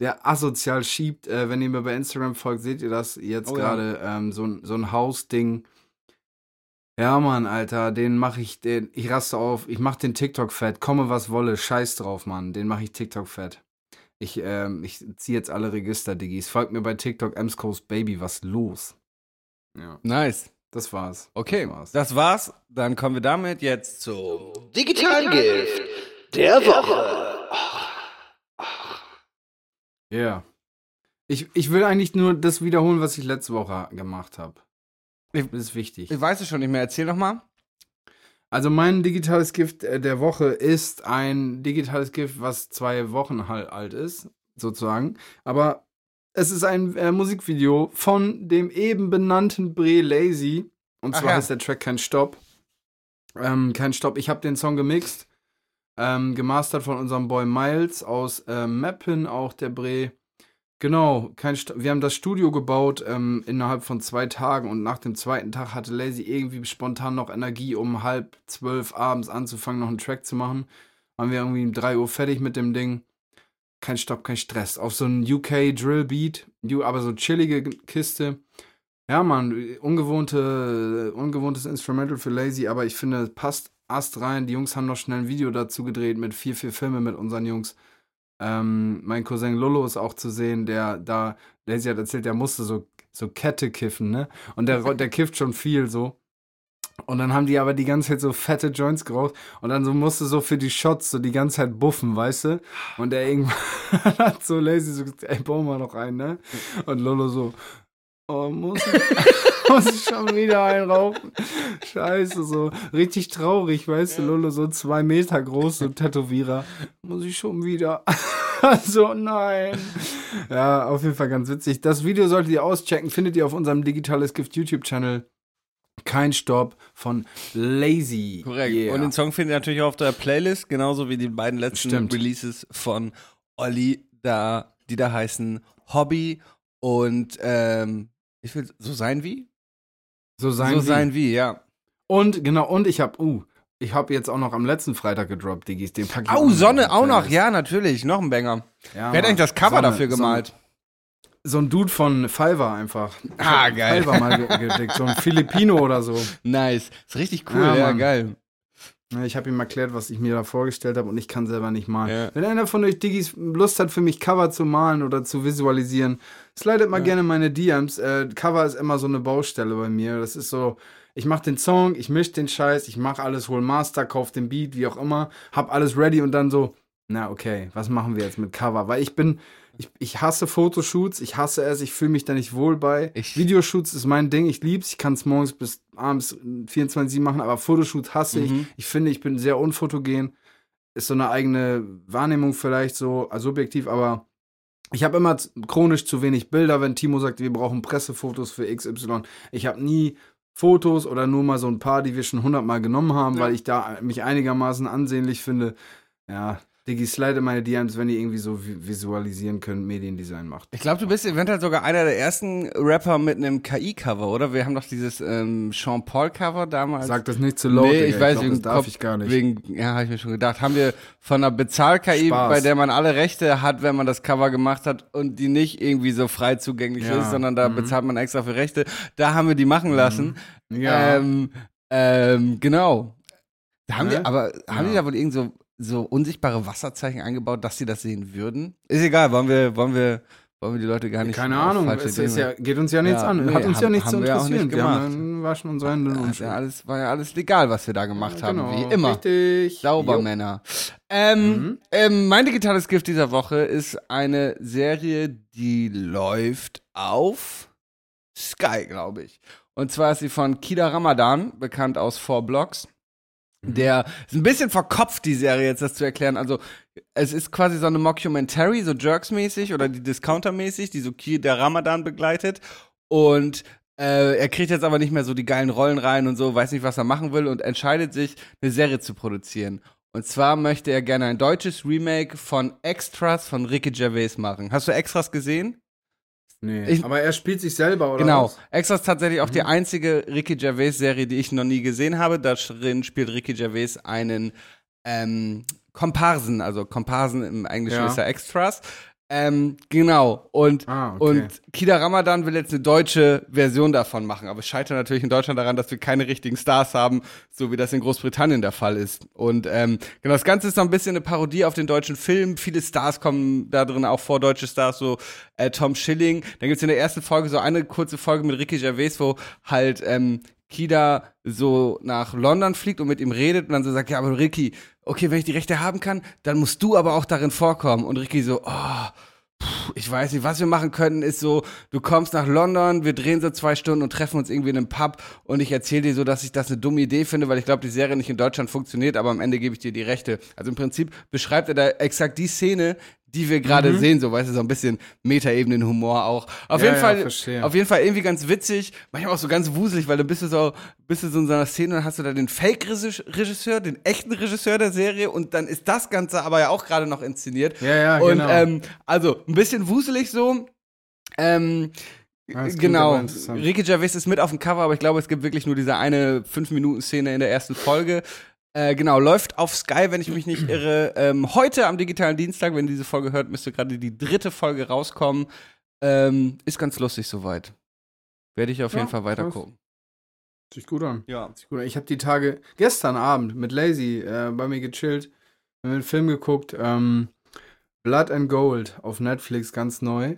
der asozial schiebt. Äh, wenn ihr mir bei Instagram folgt, seht ihr das jetzt Oh ja. gerade. Ähm, so, ein- so ein Hausding. Ja, Mann, Alter, den mache ich, den, ich raste auf, ich mach den TikTok fett, komme was wolle, scheiß drauf, Mann, den mache ich TikTok fett. Ich, ähm, ich ziehe jetzt alle Register, Diggis. Folgt mir bei TikTok, Emsco's Baby, was los? Ja, Nice. das war's. Okay, Das war's. das war's. Dann kommen wir damit jetzt zu. Digitalen Gift der Woche. Ja. Ich, ich will eigentlich nur das wiederholen, was ich letzte Woche gemacht habe. Das ist wichtig. Ich weiß es schon nicht mehr. Erzähl noch mal. Also mein digitales Gift äh, der Woche ist ein digitales Gift, was zwei Wochen halt alt ist, sozusagen. Aber es ist ein äh, Musikvideo von dem eben benannten Bre Lazy. Und Ach zwar ja. heißt der Track Kein Stopp. Ähm, kein Stopp. Ich habe den Song gemixt. Ähm, gemastert von unserem Boy Miles aus äh, Mappen, auch der Bre. Genau, kein St wir haben das Studio gebaut ähm, innerhalb von zwei Tagen und nach dem zweiten Tag hatte Lazy irgendwie spontan noch Energie, um halb zwölf abends anzufangen, noch einen Track zu machen. Waren wir irgendwie um 3 Uhr fertig mit dem Ding. Kein Stopp, kein Stress. Auf so einen UK Drill Beat, aber so chillige Kiste. Ja, Mann, ungewohnte, ungewohntes Instrumental für Lazy, aber ich finde, passt Ast rein. Die Jungs haben noch schnell ein Video dazu gedreht mit vier, vier Filmen mit unseren Jungs. Ähm, mein Cousin Lolo ist auch zu sehen, der da, Lazy hat erzählt, der musste so, so Kette kiffen, ne? Und der, der kifft schon viel so. Und dann haben die aber die ganze Zeit so fette Joints geraucht und dann so musste so für die Shots so die ganze Zeit buffen, weißt du? Und der irgendwann [LAUGHS] hat so Lazy so gesagt, ey, bau mal noch einen, ne? Und Lolo so, Oh, muss ich, [LAUGHS] muss schon wieder einrauchen. Scheiße, so richtig traurig, weißt du, Lolo, so zwei Meter groß, so Tätowierer. Muss ich schon wieder. [LAUGHS] so, nein. Ja, auf jeden Fall ganz witzig. Das Video solltet ihr auschecken, findet ihr auf unserem Digitales Gift YouTube-Channel. Kein Stopp von Lazy. Korrekt. Yeah. Und den Song findet ihr natürlich auch auf der Playlist, genauso wie die beiden letzten Stimmt. Releases von Olli, da, die da heißen Hobby und ähm, ich will so sein wie? so sein, so wie. sein wie, ja. Und genau, und ich hab, uh, ich hab jetzt auch noch am letzten Freitag gedroppt, Diggis. Den pack ich Au, Sonne auch noch, ja, natürlich, noch ein Banger. Ja, Wer hat eigentlich das Cover Sonne, dafür gemalt? Sonne. So ein Dude von Fiverr einfach. Ah, geil. Fiverr mal ge- gedickt, so ein Filipino oder so. [LAUGHS] Nice. Ist richtig cool, Ja, ja, geil. Ja, Ich habe ihm erklärt, was ich mir da vorgestellt habe und ich kann selber nicht malen. Ja. Wenn einer von euch Diggis Lust hat, für mich Cover zu malen oder zu visualisieren, slidet mal gerne meine DMs. Äh, Cover ist immer so eine Baustelle bei mir. Das ist so, ich mache den Song, ich mische den Scheiß, ich mache alles, hol Master, kauf den Beat, wie auch immer, hab alles ready und dann so, na okay, was machen wir jetzt mit Cover? Weil ich bin, ich, ich hasse Fotoshoots, ich hasse es, ich fühle mich da nicht wohl bei. Ich- Videoshoots ist mein Ding, ich lieb's, ich kann es morgens bis abends 24 machen, aber Fotoshoots hasse ich. Mhm. Ich finde, ich bin sehr unfotogen. Ist so eine eigene Wahrnehmung vielleicht so also subjektiv, aber ich habe immer chronisch zu wenig Bilder, wenn Timo sagt, wir brauchen Pressefotos für XY. Ich habe nie Fotos oder nur mal so ein paar, die wir schon hundertmal genommen haben, Ja. weil ich da mich einigermaßen ansehnlich finde. Ja, Diggi, slide meine DMs, wenn ihr irgendwie so vi- visualisieren könnt, Mediendesign macht. Ich glaube, du bist eventuell sogar einer der ersten Rapper mit einem KI-Cover, oder? Wir haben doch dieses ähm, Sean Paul-Cover damals. Sag das nicht zu laut, nee, Digga. ich weiß, glaub, wegen das darf Kopf- ich gar nicht. Wegen, ja, habe ich mir schon gedacht. Haben wir von einer Bezahl-KI, bei der man alle Rechte hat, wenn man das Cover gemacht hat und die nicht irgendwie so frei zugänglich Ja, ist, sondern da mhm. bezahlt man extra für Rechte. Da haben wir die machen lassen. ja. Ähm, ähm, genau. Da haben Ne? die, aber haben Ja. die da wohl irgend so, so unsichtbare Wasserzeichen eingebaut, dass sie das sehen würden? Ist egal, wollen wir, wollen wir, wollen wir die Leute gar nicht Keine Ahnung, es ist ja, geht uns ja nichts Ja, an. nee, Hat uns ja haben- nichts zu haben wir interessieren. nicht wir haben waschen unsere Hände und Ja, ja, alles, war ja alles legal, was wir da gemacht haben, Genau, wie immer. Richtig. Sauber, Jo. Männer. Ähm, Mhm. ähm, mein digitales Gift dieser Woche ist eine Serie, die läuft auf Sky, glaube ich. Und zwar ist sie von Kida Ramadan, bekannt aus Four Blocks. Der ist ein bisschen verkopft, die Serie jetzt das zu erklären. Also, es ist quasi so eine Mockumentary, so Jerks-mäßig oder die Discounter-mäßig, die so Kida Ramadan begleitet. Und äh, er kriegt jetzt aber nicht mehr so die geilen Rollen rein und so, weiß nicht, was er machen will und entscheidet sich, eine Serie zu produzieren. Und zwar möchte er gerne ein deutsches Remake von Extras von Ricky Gervais machen. Hast du Extras gesehen? Nee, Ich- aber er spielt sich selber, oder Genau. was? Extras ist tatsächlich auch die einzige Ricky Gervais-Serie, die ich noch nie gesehen habe. Darin spielt Ricky Gervais einen ähm, Komparsen, also Komparsen im Englischen Ja. ist ja Extras. Ähm, genau. Und, Ah, okay. und Kida Ramadan will jetzt eine deutsche Version davon machen. Aber es scheitert natürlich in Deutschland daran, dass wir keine richtigen Stars haben, so wie das in Großbritannien der Fall ist. Und ähm, genau, das Ganze ist so ein bisschen eine Parodie auf den deutschen Film. Viele Stars kommen da drin auch vor, deutsche Stars, so äh, Tom Schilling. Dann gibt's in der ersten Folge so eine kurze Folge mit Ricky Gervais, wo halt ähm, Kida so nach London fliegt und mit ihm redet und dann so sagt, ja, aber Ricky, okay, wenn ich die Rechte haben kann, dann musst du aber auch darin vorkommen. Und Ricky so, oh, ich weiß nicht, was wir machen können, ist so, du kommst nach London, wir drehen so zwei Stunden und treffen uns irgendwie in einem Pub und ich erzähle dir so, dass ich das eine dumme Idee finde, weil ich glaube, die Serie nicht in Deutschland funktioniert, aber am Ende gebe ich dir die Rechte. Also im Prinzip beschreibt er da exakt die Szene, die wir gerade sehen, so weißt du, so ein bisschen Metaebenen-Humor auch. Auf Ja, jeden Fall, verstehe. auf jeden Fall irgendwie ganz witzig, manchmal auch so ganz wuselig, weil du bist so, bist du so in so einer Szene und hast du da den Fake-Regisseur, den echten Regisseur der Serie und dann ist das Ganze aber ja auch gerade noch inszeniert. Ja, ja, und genau. ähm, also ein bisschen wuselig so. Ähm, das genau. Ricky Gervais ist mit auf dem Cover, aber ich glaube, es gibt wirklich nur diese eine 5-Minuten-Szene in der ersten Folge. Äh, genau, läuft auf Sky, wenn ich mich nicht [CLEARS THROAT] irre. Ähm, heute am digitalen Dienstag, wenn ihr diese Folge hört, müsste gerade die dritte Folge rauskommen. Ähm, ist ganz lustig soweit. Werde ich auf Ja, jeden Fall weiter gucken. Sich gut an. Ja. Gut an. Ich habe die Tage gestern Abend mit Lazy äh, bei mir gechillt, haben einen Film geguckt, ähm, Blood and Gold auf Netflix, ganz neu.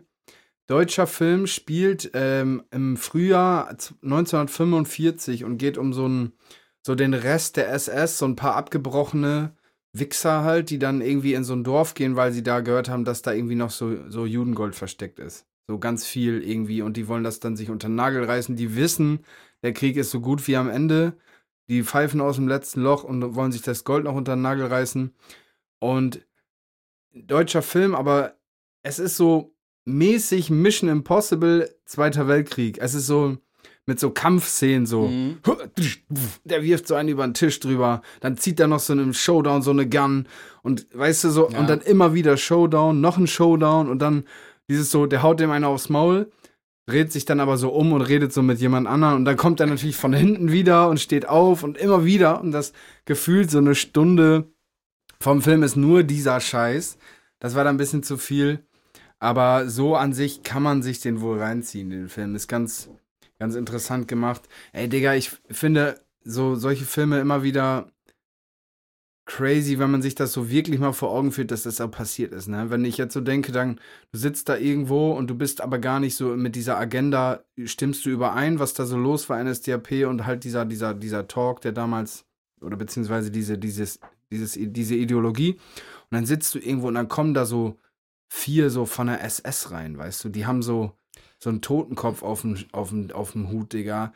Deutscher Film spielt ähm, im Frühjahr 1945 und geht um so einen, so den Rest der SS, so ein paar abgebrochene Wichser halt, die dann irgendwie in so ein Dorf gehen, weil sie da gehört haben, dass da irgendwie noch so, so Judengold versteckt ist. So ganz viel irgendwie und die wollen das dann sich unter den Nagel reißen. Die wissen, der Krieg ist so gut wie am Ende. Die pfeifen aus dem letzten Loch und wollen sich das Gold noch unter den Nagel reißen. Und deutscher Film, aber es ist so mäßig Mission Impossible Zweiter Weltkrieg. Es ist so mit so Kampfszenen so. Mhm. Der wirft so einen über den Tisch drüber, dann zieht er noch so einen Showdown so eine Gun und weißt du so Ja. und dann immer wieder Showdown, noch ein Showdown und dann dieses so, der haut dem einen aufs Maul, dreht sich dann aber so um und redet so mit jemand anderem und dann kommt er natürlich von hinten wieder und steht auf und immer wieder und das gefühlt so eine Stunde vom Film ist nur dieser Scheiß. Das war dann ein bisschen zu viel. Aber so an sich kann man sich den wohl reinziehen, den Film. Ist ganz, ganz interessant gemacht. Ey, Digga, ich finde so solche Filme immer wieder crazy, wenn man sich das so wirklich mal vor Augen führt, dass das auch passiert ist. Ne? Wenn ich jetzt so denke, dann du sitzt da irgendwo und du bist aber gar nicht so mit dieser Agenda, stimmst du überein, was da so los war, NSDAP und halt dieser, dieser, dieser Talk, der damals, oder beziehungsweise diese, dieses, dieses, diese Ideologie. Und dann sitzt du irgendwo und dann kommen da so vier so von der SS rein, weißt du? Die haben so, so einen Totenkopf auf dem, auf dem, auf dem Hut, Digga.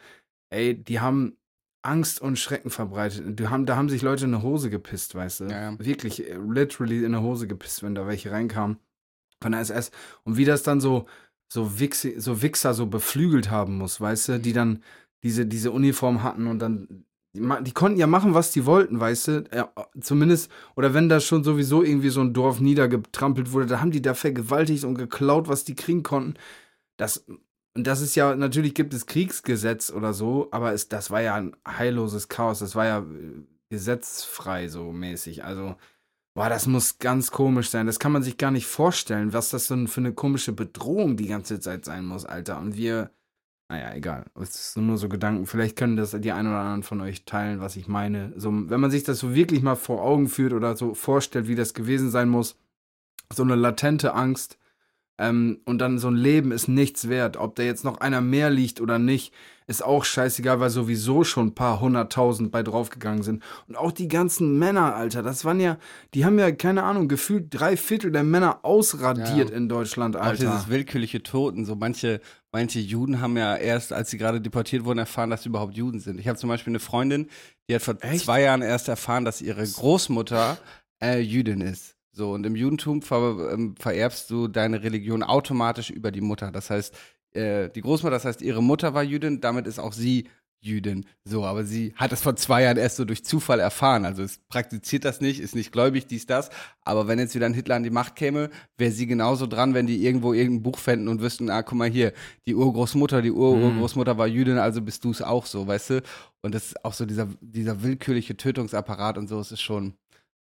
Ey, die haben Angst und Schrecken verbreitet. Die haben, da haben sich Leute in eine Hose gepisst, weißt du? Ja, ja. Wirklich, äh, literally in eine Hose gepisst, wenn da welche reinkamen von der SS. Und wie das dann so, so, Wichse, so Wichser so beflügelt haben muss, weißt du? Die dann diese, diese Uniform hatten und dann die konnten ja machen, was die wollten, weißt du? Ja, zumindest, oder wenn da schon sowieso irgendwie so ein Dorf niedergetrampelt wurde, da haben die da vergewaltigt und geklaut, was die kriegen konnten. Das, und das ist ja, natürlich gibt es Kriegsgesetz oder so, aber es, das war ja ein heilloses Chaos, das war ja äh, gesetzfrei so mäßig. Also, boah, das muss ganz komisch sein. Das kann man sich gar nicht vorstellen, was das denn für eine komische Bedrohung die ganze Zeit sein muss, Alter. Und wir, naja, egal. Es sind nur so Gedanken. Vielleicht können das die ein oder anderen von euch teilen, was ich meine. So, wenn man sich das so wirklich mal vor Augen führt oder so vorstellt, wie das gewesen sein muss, so eine latente Angst. Ähm, und dann so ein Leben ist nichts wert. Ob da jetzt noch einer mehr liegt oder nicht, ist auch scheißegal, weil sowieso schon ein paar hunderttausend bei draufgegangen sind. Und auch die ganzen Männer, Alter, das waren ja, die haben ja, keine Ahnung, gefühlt drei Viertel der Männer ausradiert Ja. in Deutschland, Auch Alter. dieses willkürliche Toten. So manche, manche Juden haben ja erst, als sie gerade deportiert wurden, erfahren, dass sie überhaupt Juden sind. Ich habe zum Beispiel eine Freundin, die hat vor Echt? zwei Jahren erst erfahren, dass ihre Großmutter äh, Jüdin ist. So, und im Judentum ver, ähm, vererbst du deine Religion automatisch über die Mutter. Das heißt, äh, die Großmutter, das heißt, ihre Mutter war Jüdin, damit ist auch sie Jüdin. So, aber sie hat das vor zwei Jahren erst so durch Zufall erfahren. Also es praktiziert das nicht, ist nicht gläubig, dies, das. Aber wenn jetzt wieder ein Hitler an die Macht käme, wäre sie genauso dran, wenn die irgendwo irgendein Buch fänden und wüssten, ah, guck mal hier, die Urgroßmutter, die Ururgroßmutter war Jüdin, also bist du es auch so, weißt du? Und das ist auch so dieser, dieser willkürliche Tötungsapparat und so, es ist schon,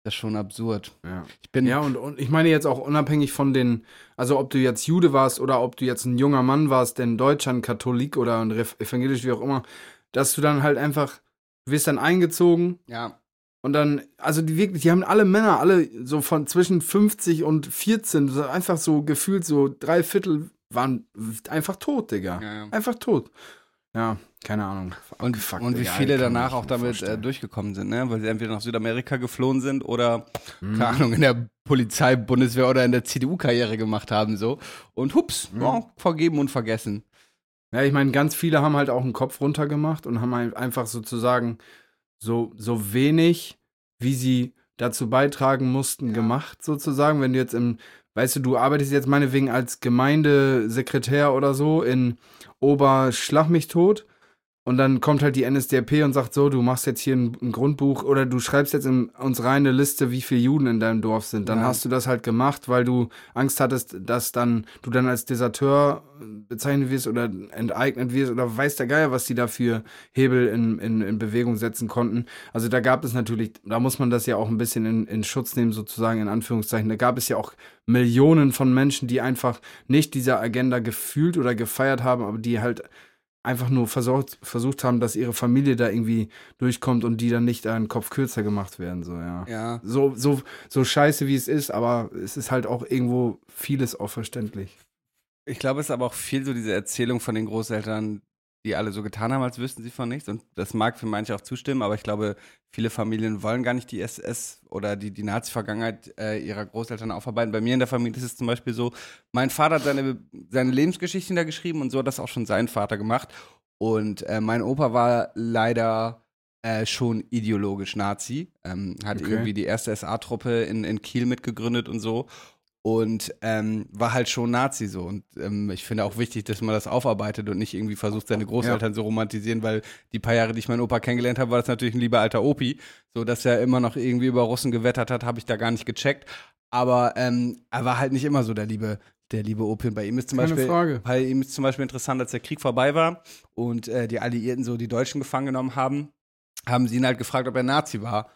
das ist schon absurd. Ja. Ich bin, Ja, und, und ich meine jetzt auch unabhängig von den, also ob du jetzt Jude warst oder ob du jetzt ein junger Mann warst, der in Deutschland Katholik oder ein evangelisch, wie auch immer, dass du dann halt einfach, du wirst dann eingezogen ja, und dann, also die wirklich, die haben alle Männer, alle so von zwischen 50 und 14, so einfach so gefühlt so drei Viertel waren einfach tot, Digga. ja, ja. Einfach tot. Ja, keine Ahnung. Und, Abgefuckt, und wie viele danach auch damit äh, durchgekommen sind, ne? Weil sie entweder nach Südamerika geflohen sind oder, Mhm. keine Ahnung, in der Polizei, Bundeswehr oder in der CDU-Karriere gemacht haben, so. Und hups, Mhm. ja, vergeben und vergessen. Ja, ich meine, ganz viele haben halt auch einen Kopf runter gemacht und haben einfach sozusagen so, so wenig, wie sie dazu beitragen mussten, Ja. gemacht, sozusagen. Wenn du jetzt im, weißt du, du arbeitest jetzt meinetwegen als Gemeindesekretär oder so in Oberschlag mich tot und dann kommt halt die NSDAP und sagt so, du machst jetzt hier ein, ein Grundbuch oder du schreibst jetzt in uns rein eine Liste, wie viele Juden in deinem Dorf sind. Dann Ja. hast du das halt gemacht, weil du Angst hattest, dass dann du dann als Deserteur bezeichnet wirst oder enteignet wirst oder weiß der Geier, was die da für Hebel in, in, in Bewegung setzen konnten. Also da gab es natürlich, da muss man das ja auch ein bisschen in, in Schutz nehmen, sozusagen in Anführungszeichen. Da gab es ja auch Millionen von Menschen, die einfach nicht dieser Agenda gefühlt oder gefeiert haben, aber die halt einfach nur versucht, versucht haben, dass ihre Familie da irgendwie durchkommt und die dann nicht einen Kopf kürzer gemacht werden, so, ja. Ja. So, so, so scheiße wie es ist, aber es ist halt auch irgendwo vieles auch verständlich. Ich glaube, es ist aber auch viel so diese Erzählung von den Großeltern, die alle so getan haben, als wüssten sie von nichts. Und das mag für manche auch zustimmen, aber ich glaube, viele Familien wollen gar nicht die SS oder die, die Nazi-Vergangenheit äh, ihrer Großeltern aufarbeiten. Bei mir in der Familie ist es zum Beispiel so, mein Vater hat seine, seine Lebensgeschichten da geschrieben und so hat das auch schon sein Vater gemacht. Und äh, mein Opa war leider äh, schon ideologisch Nazi, ähm, hat Okay. irgendwie die erste SA-Truppe in, in Kiel mitgegründet und so. Und ähm, war halt schon Nazi so. Und ähm, ich finde auch wichtig, dass man das aufarbeitet und nicht irgendwie versucht, seine Großeltern so romantisieren, weil die paar Jahre, die ich meinen Opa kennengelernt habe, war das natürlich ein lieber alter Opi. So, dass er immer noch irgendwie über Russen gewettert hat, habe ich da gar nicht gecheckt. Aber ähm, er war halt nicht immer so der liebe, der liebe Opi. Und bei ihm ist zum Keine Beispiel, Frage. bei ihm ist zum Beispiel interessant, als der Krieg vorbei war und äh, die Alliierten so die Deutschen gefangen genommen haben, haben sie ihn halt gefragt, ob er Nazi war.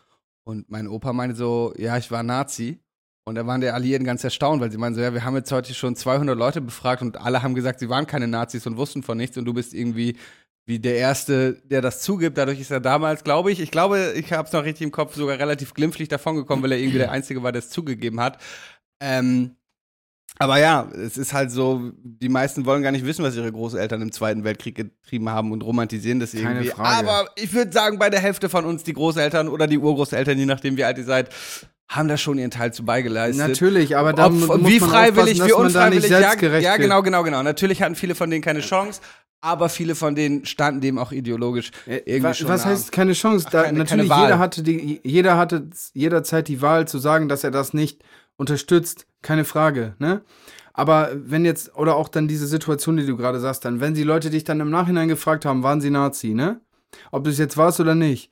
Und mein Opa meinte so, ja, ich war Nazi. Und da waren die Alliierten ganz erstaunt, weil sie meinen so, ja, wir haben jetzt heute schon 200 Leute befragt und alle haben gesagt, sie waren keine Nazis und wussten von nichts und du bist irgendwie wie der Erste, der das zugibt. Dadurch ist er damals, glaube ich, ich glaube, ich habe es noch richtig im Kopf, sogar relativ glimpflich davongekommen, weil er irgendwie der Einzige war, der es zugegeben hat. Ähm, aber ja, es ist halt so, die meisten wollen gar nicht wissen, was ihre Großeltern im Zweiten Weltkrieg getrieben haben und romantisieren das Keine irgendwie. Frage. Aber ich würde sagen, bei der Hälfte von uns, die Großeltern oder die Urgroßeltern, je nachdem wie alt ihr seid, haben da schon ihren Teil zu beigeleistet. Natürlich, aber da Ob, mu- muss wie man freiwillig, wie unfreiwillig, ja, ja, genau, genau, genau. Natürlich hatten viele von denen keine Chance, aber viele von denen standen dem auch ideologisch Äh, irgendwie wa- schon was nah. heißt keine Chance? Da, keine- natürlich, keine jeder hatte die, jeder hatte jederzeit die Wahl zu sagen, dass er das nicht unterstützt. Keine Frage, ne? Aber wenn jetzt, oder auch dann diese Situation, die du gerade sagst, dann, wenn die Leute dich dann im Nachhinein gefragt haben, waren sie Nazi, ne? Ob du es jetzt warst oder nicht.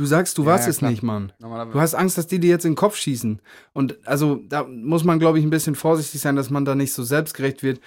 Du sagst, du Ja, warst ja, es klar. nicht, Mann. Du hast Angst, dass die dir jetzt in den Kopf schießen. Und also da muss man, glaube ich, ein bisschen vorsichtig sein, dass man da nicht so selbstgerecht wird.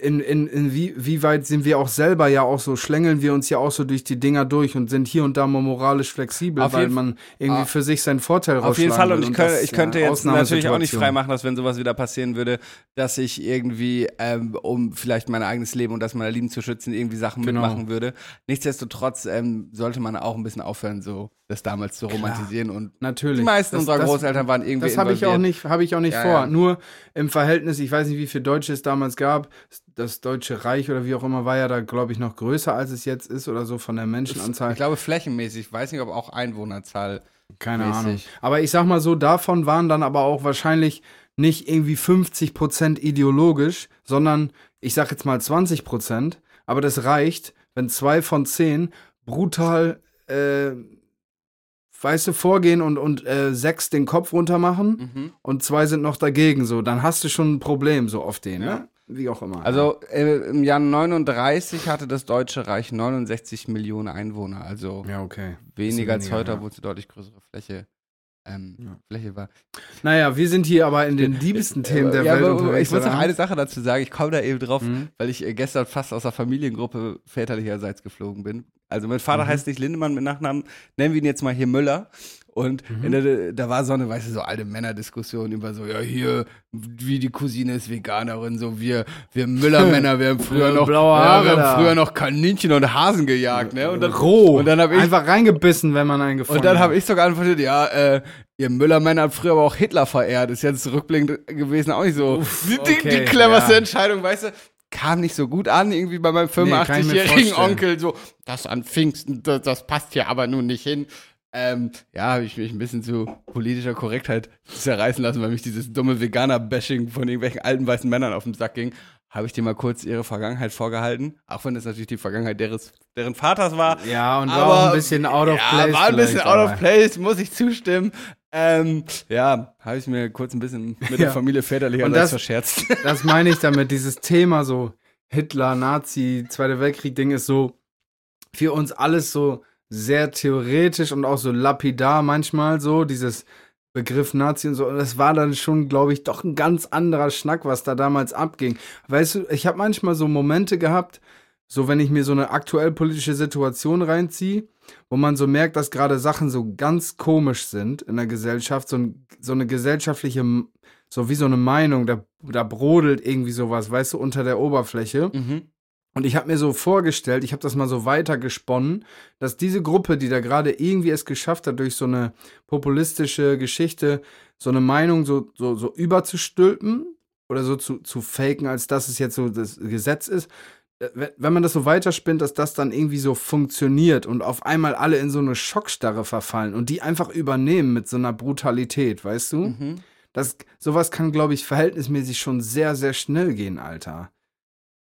In, in, in wie, wie weit sind wir auch selber ja auch so, schlängeln wir uns ja auch so durch die Dinger durch und sind hier und da mal moralisch flexibel, Auf weil man irgendwie Ah. für sich seinen Vorteil Auf jeden Fall und ich, könnte, das ich könnte eine jetzt natürlich auch nicht freimachen, dass wenn sowas wieder passieren würde, dass ich irgendwie, ähm, um vielleicht mein eigenes Leben und das meiner Lieben zu schützen, irgendwie Sachen Genau. mitmachen würde. Nichtsdestotrotz ähm, sollte man auch ein bisschen aufhören, so das damals zu romantisieren und Natürlich. die meisten Das- unserer das- Großeltern waren irgendwie Das habe ich auch nicht, habe ich auch nicht Ja, vor. ja. Nur im Verhältnis, ich weiß nicht, wie viele Deutsche es damals gab. Das Deutsche Reich oder wie auch immer war ja da, glaube ich, noch größer als es jetzt ist oder so von der Menschenanzahl. Ich glaube flächenmäßig, ich weiß nicht, ob auch Einwohnerzahl. Keine mäßig. Ahnung. Aber ich sag mal so, davon waren dann aber auch wahrscheinlich nicht irgendwie 50% ideologisch, sondern ich sag jetzt mal 20%. Aber das reicht, wenn zwei von zehn brutal, äh, weißt du, vorgehen und, und äh, sechs den Kopf runter machen Mhm. und zwei sind noch dagegen. So, dann hast du schon ein Problem so auf den, Ja. ne? Wie auch immer. Also äh, im Jahr 39 hatte das Deutsche Reich 69 Millionen Einwohner, also ja, okay. weniger als heute, ja. obwohl es eine deutlich größere Fläche, ähm, Ja. Fläche war. Naja, wir sind hier aber in den diebsten Themen der ja, Welt unterwegs. ich muss noch eine Sache dazu sagen, ich komme da eben drauf, Mhm. weil ich äh, gestern fast aus der Familiengruppe väterlicherseits geflogen bin. Also mein Vater Mhm. heißt nicht Lindemann mit Nachnamen, nennen wir ihn jetzt mal hier Müller. Und Mhm. der, da war so eine, weißt du, so alte Männerdiskussion über so, ja, hier, wie die Cousine ist Veganerin, so wir, wir Müller-Männer, wir haben [LAUGHS] früher noch, Blaue ja, wir haben früher noch Kaninchen und Hasen gejagt, ne? Und dann, Roh. Und dann habe ich, Einfach reingebissen, wenn man einen gefunden und dann habe ich sogar antwortet, ja, äh, ihr Müller-Männer habt früher aber auch Hitler verehrt. Ist jetzt rückblickend gewesen auch nicht so die, die, die okay, cleverste ja. Entscheidung, weißt du? Kam nicht so gut an, irgendwie bei meinem kann ich mir 85-jährigen vorstellen. Onkel, so, das an Pfingsten, das, das passt hier aber nun nicht hin. Ähm, ja, habe ich mich ein bisschen zu politischer Korrektheit zerreißen lassen, weil mich dieses dumme Veganer-Bashing von irgendwelchen alten weißen Männern auf den Sack ging. Habe ich dir mal kurz ihre Vergangenheit vorgehalten, auch wenn es natürlich die Vergangenheit deres, deren Vaters war. Ja, und war Aber- auch ein bisschen out of ja, place. war ein bisschen out of place, muss ich zustimmen. Ähm, ja, habe ich mir kurz ein bisschen mit der. Familie väterlicherseits das- verscherzt. [LAUGHS] Das meine ich damit, dieses Thema so Hitler, Nazi, Zweiter Weltkrieg-Ding ist so für uns alles so sehr theoretisch und auch so lapidar manchmal so, dieses Begriff Nazi und so. Und das war dann schon, glaube ich, doch ein ganz anderer Schnack, was da damals abging. Weißt du, ich habe manchmal so Momente gehabt, so wenn ich mir so eine aktuell politische Situation reinziehe, wo man so merkt, dass gerade Sachen so ganz komisch sind in der Gesellschaft, so, ein, so eine gesellschaftliche, so wie so eine Meinung, da, da brodelt irgendwie sowas, weißt du, unter der Oberfläche. Mhm. Und ich habe mir so vorgestellt, ich habe das mal so weiter gesponnen, dass diese Gruppe, die da gerade irgendwie es geschafft hat, durch so eine populistische Geschichte so eine Meinung so, so, so überzustülpen oder so zu, zu faken, als dass es jetzt so das Gesetz ist, äh, wenn- wenn man das so weiterspinnt, dass das dann irgendwie so funktioniert und auf einmal alle in so eine Schockstarre verfallen und die einfach übernehmen mit so einer Brutalität, weißt du? Mhm. Das, sowas kann, glaube ich, verhältnismäßig schon sehr, sehr schnell gehen, Alter.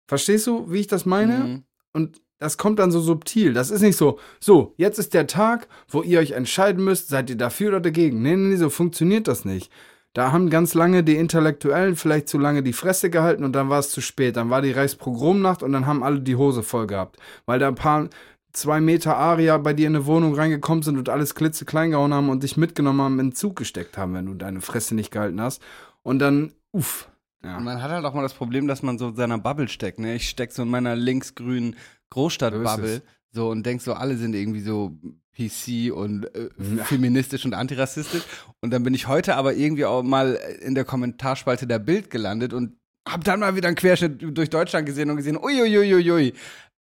Verstehst du, wie ich das meine? Mhm. Und das kommt dann so subtil. Das ist nicht so, so, jetzt ist der Tag, wo ihr euch entscheiden müsst, seid ihr dafür oder dagegen. Nee, nee, nee, so funktioniert das nicht. Da haben ganz lange die Intellektuellen vielleicht zu lange die Fresse gehalten und dann war es zu spät. Dann war die Reichspogromnacht und dann haben alle die Hose voll gehabt. Weil da ein paar zwei Meter Aria bei dir in eine Wohnung reingekommen sind und alles klitzeklein gehauen haben und dich mitgenommen haben, in den Zug gesteckt haben, wenn du deine Fresse nicht gehalten hast. Und dann, uff. Ja. Und man hat halt auch mal das Problem, dass man so in seiner Bubble steckt. Ne? Ich steck so in meiner linksgrünen Großstadt-Bubble so und denk so, alle sind irgendwie so PC und äh, Ja. feministisch und antirassistisch. Und dann bin ich heute aber irgendwie auch mal in der Kommentarspalte der Bild gelandet und hab dann mal wieder einen Querschnitt durch Deutschland gesehen und gesehen, uiuiuiui.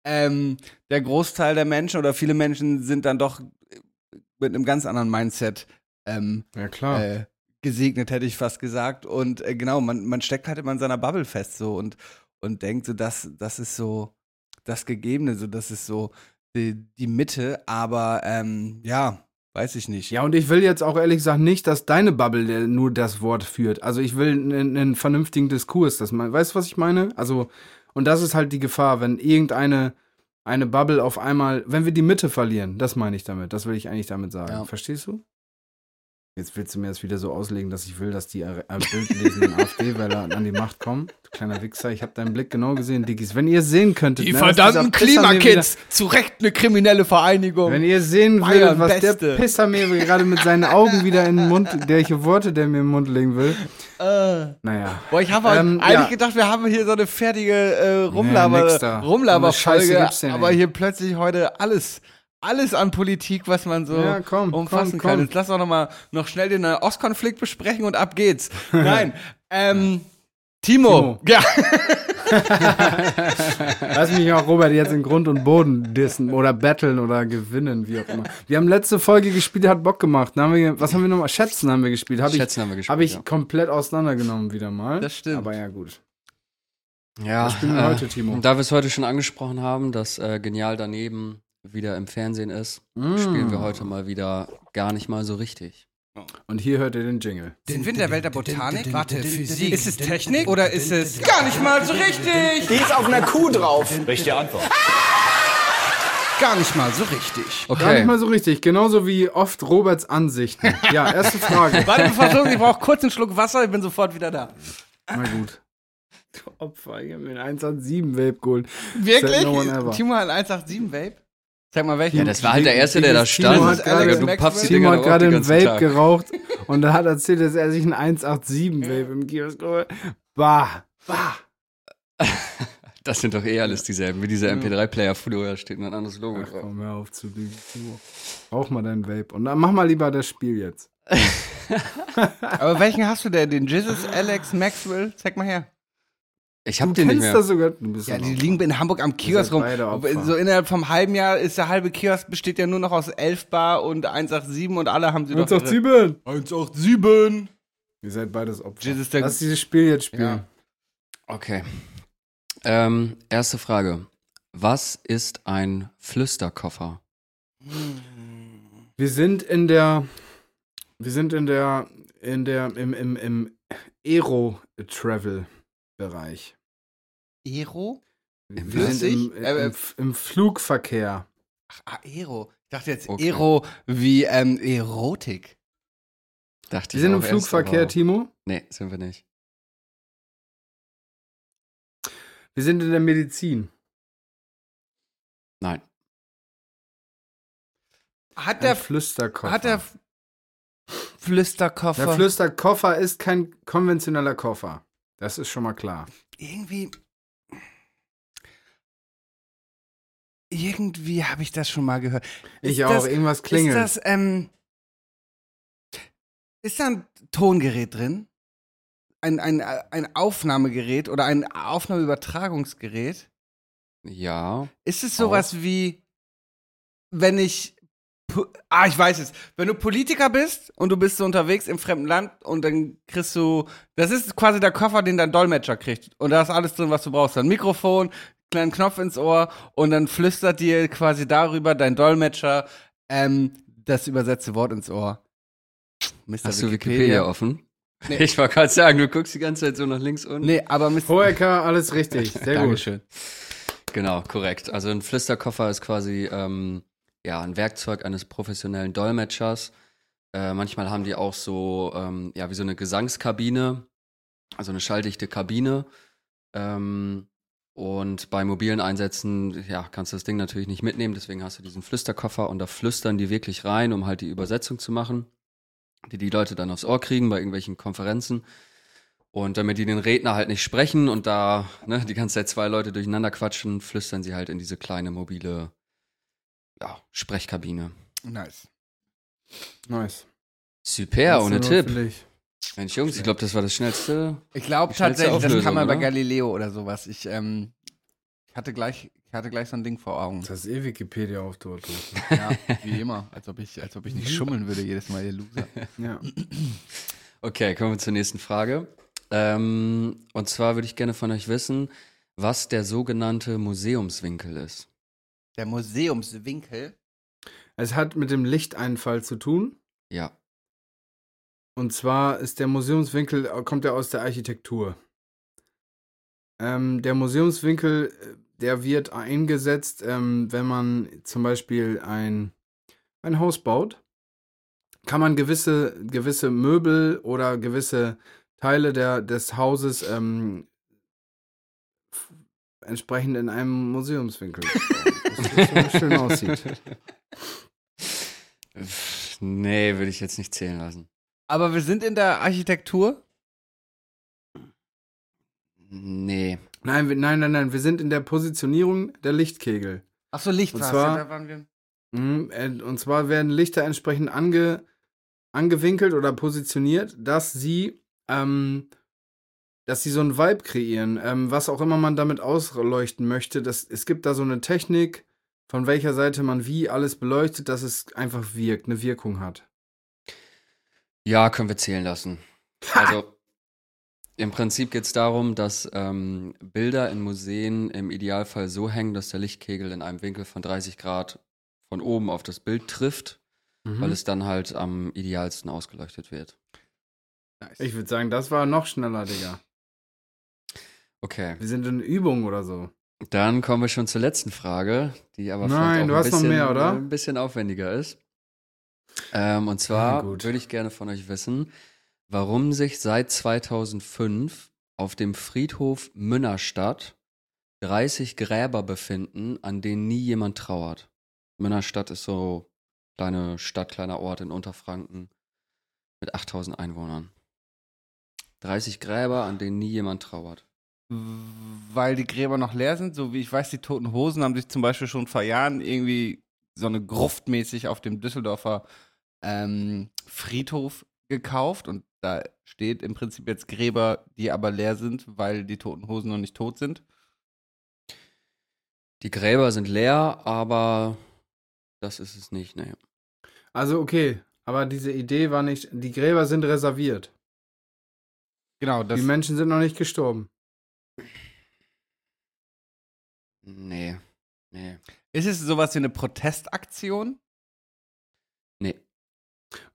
Ähm, der Großteil der Menschen oder viele Menschen sind dann doch mit einem ganz anderen Mindset ähm, ja, klar. äh, gesegnet, hätte ich fast gesagt. Und äh, genau, man, man steckt halt immer in seiner Bubble fest so und, und denkt so, das, das ist so das Gegebene, so das ist so die, die Mitte, aber ähm, ja, weiß ich nicht. Ja, und ich will jetzt auch ehrlich gesagt nicht, dass deine Bubble äh, nur das Wort führt. Also ich will einen, einen vernünftigen Diskurs, dass man, weißt du, was ich meine? Also, und das ist halt die Gefahr, wenn irgendeine eine Bubble auf einmal, wenn wir die Mitte verlieren, das meine ich damit, das will ich eigentlich damit sagen. Ja. Verstehst du? Jetzt willst du mir das wieder so auslegen, dass ich will, dass die äh, bildlesenden [LAUGHS] AfD-Wähler an die Macht kommen. Du kleiner Wichser, ich habe deinen Blick genau gesehen, Diggis. Wenn ihr sehen könntet, Die ne, verdammten Klimakids, zu Recht eine kriminelle Vereinigung. wenn ihr sehen würdet, was Beste. der Pisser mir gerade mit seinen Augen wieder in den Mund, welche Worte der mir in den Mund legen will. äh. Naja. Boah, ich habe Ähm, eigentlich ja. gedacht, wir haben hier so eine fertige äh, Rumlaber, da. Rumlaber-Folge, aber hier plötzlich heute alles, alles an Politik, was man so Ja, komm, umfassen komm, kann. komm. Jetzt lass doch noch mal noch schnell den äh, Ostkonflikt besprechen und ab geht's. [LAUGHS] Nein, ähm, Timo. Timo. Ja. [LAUGHS] Lass mich auch Robert jetzt in Grund und Boden dissen oder battlen oder gewinnen, wie auch immer. Wir haben letzte Folge gespielt, hat Bock gemacht. Haben wir, was haben wir nochmal? Schätzen haben wir gespielt. Hab Schätzen ich, haben wir gespielt, Habe ich ja. komplett auseinandergenommen wieder mal. Das stimmt. Aber ja, gut. Ja, Was spielen wir heute, Timo? Da wir es heute schon angesprochen haben, dass äh, Genial daneben wieder im Fernsehen ist, spielen wir heute mal wieder gar nicht mal so richtig. Und hier hört ihr den Jingle. Sind wir in der Welt der Botanik? Warte, Physik. Ist es Technik oder ist es gar nicht mal so richtig? Die ist auf einer Kuh drauf. Richtige Antwort. Gar nicht mal so richtig. Gar Okay, nicht mal so richtig. Genauso wie oft Roberts Ansichten. [LAUGHS] Ja, erste Frage. Warte, bevor so, ich brauche kurz einen Schluck Wasser, ich bin sofort wieder da. Na gut. Du [LAUGHS] Opfer, ich hab mir einen 187 Vape geholt. Wirklich? No. Timo hat einen 187 Vape? Sag mal welchen. ja, das war halt der Erste, der da stand. hat Digga, du paffst die Dinger hat gerade einen Vape Tag. geraucht und er hat erzählt, dass er sich einen 187 Vape im Kiosk geholt hat. Bah. Bah. [LAUGHS] Das sind doch eh alles dieselben, wie dieser MP3-Player früher steht ein anderes Logo Ach drauf. komm, hör auf zu lügen. Rauch mal deinen Vape. Und dann mach mal lieber das Spiel jetzt. [LAUGHS] [LAUGHS] Aber welchen hast du denn? Den Jesus, Alex, Maxwell? Zeig mal her. Ich hab Du den nicht kennst mehr. das sogar. Du bist Ja, doch die liegen in Hamburg am Kiosk rum. So innerhalb vom halben Jahr ist der halbe Kiosk besteht ja nur noch aus 11 Bar und 187 und alle haben sie doch. ihre- 187. 187. Ihr seid beides Opfer. Jesus, der- Lass dieses Spiel jetzt spielen. Ja. Okay. Ähm, erste Frage. Was ist ein Flüsterkoffer? Wir sind in der, wir sind in der, in der, im, im, im Aero-Travel-Bereich. Ero? Wir Flüssig? sind im, Äh, im, im Flugverkehr. Ach, Aero. Ich dachte jetzt Okay. Ero wie ähm, Erotik. Dachte Wir sind im erst, Flugverkehr, aber- Timo. Nee, sind wir nicht. Wir sind in der Medizin. Nein. Hat Der der, Flüsterkoffer. hat der Flüsterkoffer der Flüsterkoffer ist kein konventioneller Koffer. Das ist schon mal klar. irgendwie. Irgendwie habe ich das schon mal gehört. Ich Ist auch. das- Irgendwas klingelt. Ist das, ähm. Ist da ein Tongerät drin? Ein, ein, ein Aufnahmegerät oder ein Aufnahmeübertragungsgerät? Ja. Ist es sowas wie, wenn ich. Po- Ah, ich weiß es. Wenn du Politiker bist und du bist so unterwegs im fremden Land und dann kriegst du. Das ist quasi der Koffer, den dein Dolmetscher kriegt. Und da ist alles drin, was du brauchst. Ein Mikrofon, kleinen Knopf ins Ohr und dann flüstert dir quasi darüber dein Dolmetscher ähm, das übersetzte Wort ins Ohr. Mr. Hast du Wikipedia offen? [LAUGHS] Ich wollte gerade sagen, du guckst die ganze Zeit so nach links unten. Nee, aber Mr. Hoeker, alles richtig. [LAUGHS] Sehr gut. Dankeschön. Genau, korrekt. Also ein Flüsterkoffer ist quasi ähm, ja, ein Werkzeug eines professionellen Dolmetschers. Äh, manchmal haben die auch so, ähm, ja, wie so eine Gesangskabine, also eine schalldichte Kabine. Ähm, und bei mobilen Einsätzen, ja, kannst du das Ding natürlich nicht mitnehmen, deswegen hast du diesen Flüsterkoffer und da flüstern die wirklich rein, um halt die Übersetzung zu machen, die die Leute dann aufs Ohr kriegen bei irgendwelchen Konferenzen. Und damit die den Redner halt nicht sprechen und da ne, die ganze Zeit zwei Leute durcheinander quatschen, flüstern sie halt in diese kleine mobile ja, Sprechkabine. Nice. Nice. Super, ohne Tipp. Mensch, Jungs, ich glaube, das war das schnellste. Ich glaube tatsächlich, das Auflösung, kann man bei oder? Galileo oder sowas. Ich, ähm, hatte gleich, ich hatte gleich so ein Ding vor Augen. Das ist eh Wikipedia auf dort. Ja, wie immer. Als ob ich, als ob ich nicht schummeln würde jedes Mal, ihr Loser. Ja. Okay, kommen wir zur nächsten Frage. Ähm, und zwar würde ich gerne von euch wissen, was der sogenannte Museumswinkel ist. Der Museumswinkel. Es hat mit dem Lichteinfall zu tun. Ja. Und zwar ist der Museumswinkel, äh, kommt er aus der Architektur. Ähm, der Museumswinkel, äh, der wird eingesetzt, ähm, wenn man zum Beispiel ein, ein Haus baut. Kann man gewisse, gewisse Möbel oder gewisse Teile der, des Hauses ähm, entsprechend in einem Museumswinkel [LAUGHS] so schön aussieht. Nee, würde ich jetzt nicht zählen lassen. Aber wir sind in der Architektur. Nee. Nein, wir, nein, nein, nein, wir sind in der Positionierung der Lichtkegel. Ach so, Licht Und zwar- ja, da waren wir. Mhm, äh, Und zwar werden Lichter entsprechend ange, angewinkelt oder positioniert, dass sie, ähm, dass sie so einen Vibe kreieren, ähm, was auch immer man damit ausleuchten möchte. Das, es gibt da so eine Technik, von welcher Seite man wie alles beleuchtet, dass es einfach wirkt, eine Wirkung hat. Ja, können wir zählen lassen. Also im Prinzip geht es darum, dass ähm, Bilder in Museen im Idealfall so hängen, dass der Lichtkegel in einem Winkel von 30 Grad von oben auf das Bild trifft, Mhm. weil es dann halt am idealsten ausgeleuchtet wird. Nice. Ich würde sagen, das war noch schneller, Digga. Okay, Wir sind in Übung oder so. Dann kommen wir schon zur letzten Frage, die aber Nein, vielleicht auch ein bisschen, mehr, äh, ein bisschen aufwendiger ist. Ähm, und zwar gut. würde ich gerne von euch wissen, warum sich seit 2005 auf dem Friedhof Münnerstadt 30 Gräber befinden, an denen nie jemand trauert. Münnerstadt ist so kleine Stadt, kleiner Ort in Unterfranken mit 8000 Einwohnern. 30 Gräber, an denen nie jemand trauert. Weil die Gräber noch leer sind, so wie ich weiß, die Toten Hosen haben sich zum Beispiel schon vor Jahren irgendwie so eine Gruftmäßig auf dem Düsseldorfer ähm, Friedhof gekauft und da steht im Prinzip jetzt Gräber, die aber leer sind, weil die Toten Hosen noch nicht tot sind. Die Gräber sind leer, aber das ist es nicht, ne. Also okay, aber diese Idee war nicht, die Gräber sind reserviert. Genau, das die Menschen sind noch nicht gestorben. Nee. Nee. ist es sowas wie eine Protestaktion. Nee.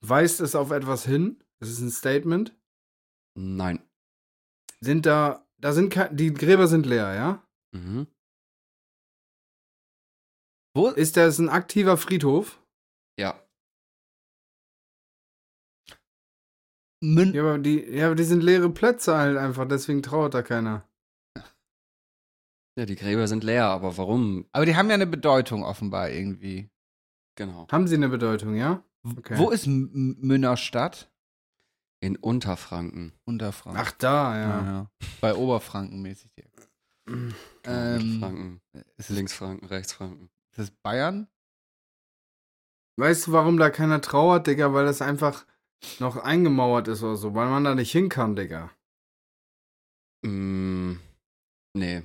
Weist es auf etwas hin? Ist es ein Statement? Nein. Sind da, da sind die Gräber sind leer, ja? Mhm. Wo? Ist das ein aktiver Friedhof? Ja. Mün Ja, aber die, ja, aber die sind leere Plätze halt einfach, deswegen trauert da keiner. Ja, die Gräber sind leer, aber warum? aber die haben ja eine Bedeutung offenbar irgendwie. Genau. Haben sie eine Bedeutung, ja? Okay. Wo ist M Münnerstadt? In Unterfranken. Unterfranken. Ach, da, ja. ja. ja. Bei Oberfranken mäßig. [CLEARS THROAT] Ähm, Franken, ist, es, Linksfranken, Rechtsfranken. ist es Bayern? Weißt du, warum da keiner trauert, Digga? Weil das einfach noch eingemauert ist oder so, weil man da nicht hin kann, Digga. Mm, nee.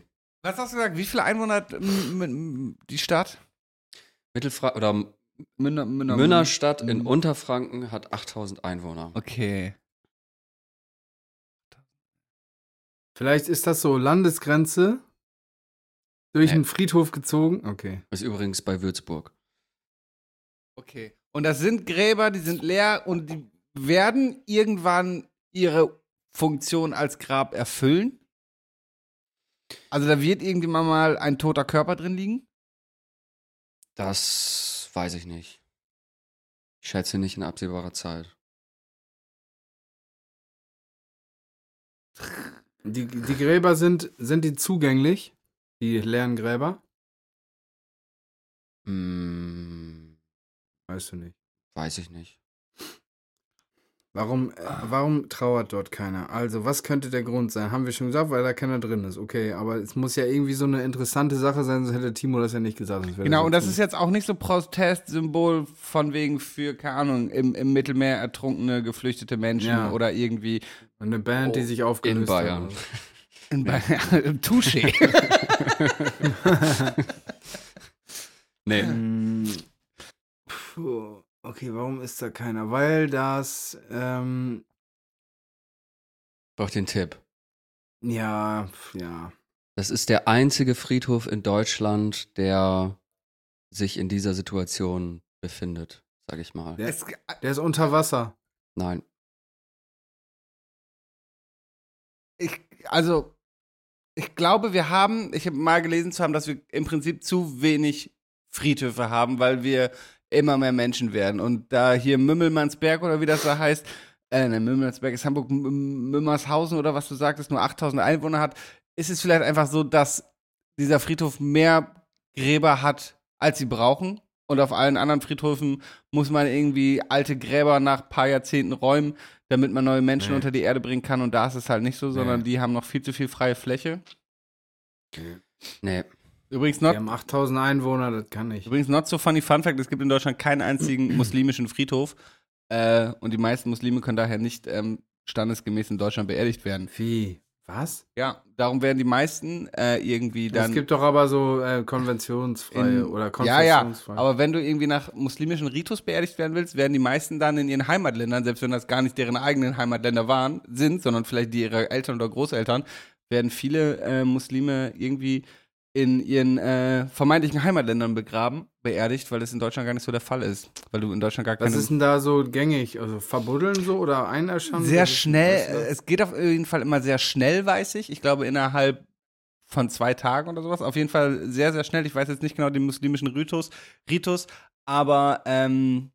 Was hast du gesagt? Wie viele Einwohner hat m- m- die Stadt? Mittelfranken oder Münner, Münner, Münnerstadt in. Unterfranken hat 8000 Einwohner. Okay. Vielleicht ist das so Landesgrenze durch einen Friedhof gezogen? Okay. Ist übrigens bei Würzburg. Okay. Und das sind Gräber, die sind leer und die werden irgendwann ihre Funktion als Grab erfüllen. Also da wird irgendwann mal ein toter Körper drin liegen. Das weiß ich nicht. Ich schätze nicht in absehbarer Zeit. Die, die Gräber sind, sind die zugänglich? Die leeren Gräber? Hm, Weißt du nicht. weiß ich nicht. Warum, äh, warum trauert dort keiner? Also, was könnte der Grund sein? Haben wir schon gesagt, weil da keiner drin ist. Okay, aber es muss ja irgendwie so eine interessante Sache sein, sonst hätte Timo das ja nicht gesagt. Genau, und das ist jetzt auch nicht so Protestsymbol von wegen für, keine Ahnung, im, im Mittelmeer ertrunkene, geflüchtete Menschen Ja. oder irgendwie eine Band, die sich aufgelöst In Bayern. hat. in Bayern. [LAUGHS] Touché. [LAUGHS] Nee. Mm, Puh, okay, warum ist da keiner? Weil das, ähm, Braucht den Tipp. ja, ja. Das ist der einzige Friedhof in Deutschland, der sich in dieser Situation befindet, sag ich mal. Der, es, der ist unter Wasser. Nein. ich, also, ich glaube, wir haben, ich habe mal gelesen zu haben, dass wir im Prinzip zu wenig Friedhöfe haben, weil wir immer mehr Menschen werden. Und da hier Mümmelmannsberg oder wie das da heißt, äh, ne, Mümmelmannsberg ist Hamburg, M- Mümmershausen oder was du sagtest, nur 8000 Einwohner hat, ist es vielleicht einfach so, dass dieser Friedhof mehr Gräber hat, als sie brauchen. Und auf allen anderen Friedhöfen muss man irgendwie alte Gräber nach ein paar Jahrzehnten räumen, damit man neue Menschen Nee. unter die Erde bringen kann. Und da ist es halt nicht so, sondern Nee. die haben noch viel zu viel freie Fläche. Nee. Übrigens Wir not, haben 8000 Einwohner, das kann nicht. übrigens not so funny Fun Fact, es gibt in Deutschland keinen einzigen [CLEARS THROAT] muslimischen Friedhof. Äh, und die meisten Muslime können daher nicht ähm, standesgemäß in Deutschland beerdigt werden. Wie? Was? Ja, darum werden die meisten äh, irgendwie dann. es gibt doch aber so äh, konventionsfreie in- oder ja, ja, konfessionsfreie. aber wenn du irgendwie nach muslimischen Ritus beerdigt werden willst, werden die meisten dann in ihren Heimatländern, selbst wenn das gar nicht deren eigenen Heimatländer waren, sind, sondern vielleicht die ihrer Eltern oder Großeltern, werden viele äh, Muslime irgendwie in ihren äh, vermeintlichen Heimatländern begraben, beerdigt, weil das in Deutschland gar nicht so der Fall ist. Weil du in Deutschland gar Was keine. ist denn da so gängig? Also verbuddeln so oder einäschern? sehr Was schnell, was das? es geht auf jeden Fall immer sehr schnell, weiß ich. Ich glaube innerhalb von zwei Tagen oder sowas. Auf jeden Fall sehr, sehr schnell. Ich weiß jetzt nicht genau den muslimischen Ritus, Ritus aber ähm,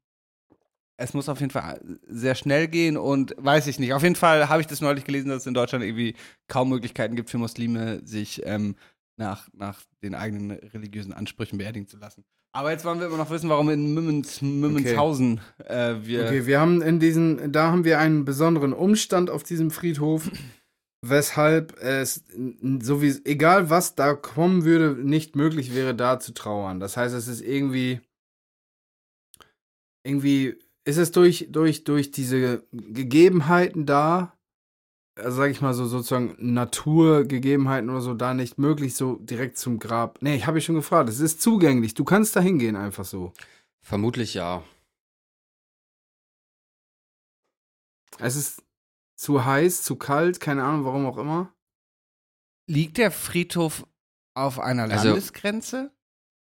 es muss auf jeden Fall sehr schnell gehen und weiß ich nicht. Auf jeden Fall habe ich das neulich gelesen, dass es in Deutschland irgendwie kaum Möglichkeiten gibt für Muslime, sich ähm, nach, nach den eigenen religiösen Ansprüchen beerdigen zu lassen. Aber jetzt wollen wir immer noch wissen, warum in Mümmens, Mümmenshausen äh, wir. Okay, wir haben in diesen, da haben wir einen besonderen Umstand auf diesem Friedhof, [CLEARS THROAT] weshalb es, so wie, egal was da kommen würde, nicht möglich wäre, da zu trauern. Das heißt, es ist irgendwie, irgendwie, ist es durch, durch, durch diese Gegebenheiten da, also sag ich mal so sozusagen Naturgegebenheiten oder so, da nicht möglich, so direkt zum Grab. Nee, ich habe ich schon gefragt, es ist zugänglich, du kannst da hingehen einfach so. Vermutlich ja. Es ist zu heiß, zu kalt, keine Ahnung, warum auch immer. Liegt der Friedhof auf einer Also- Landesgrenze?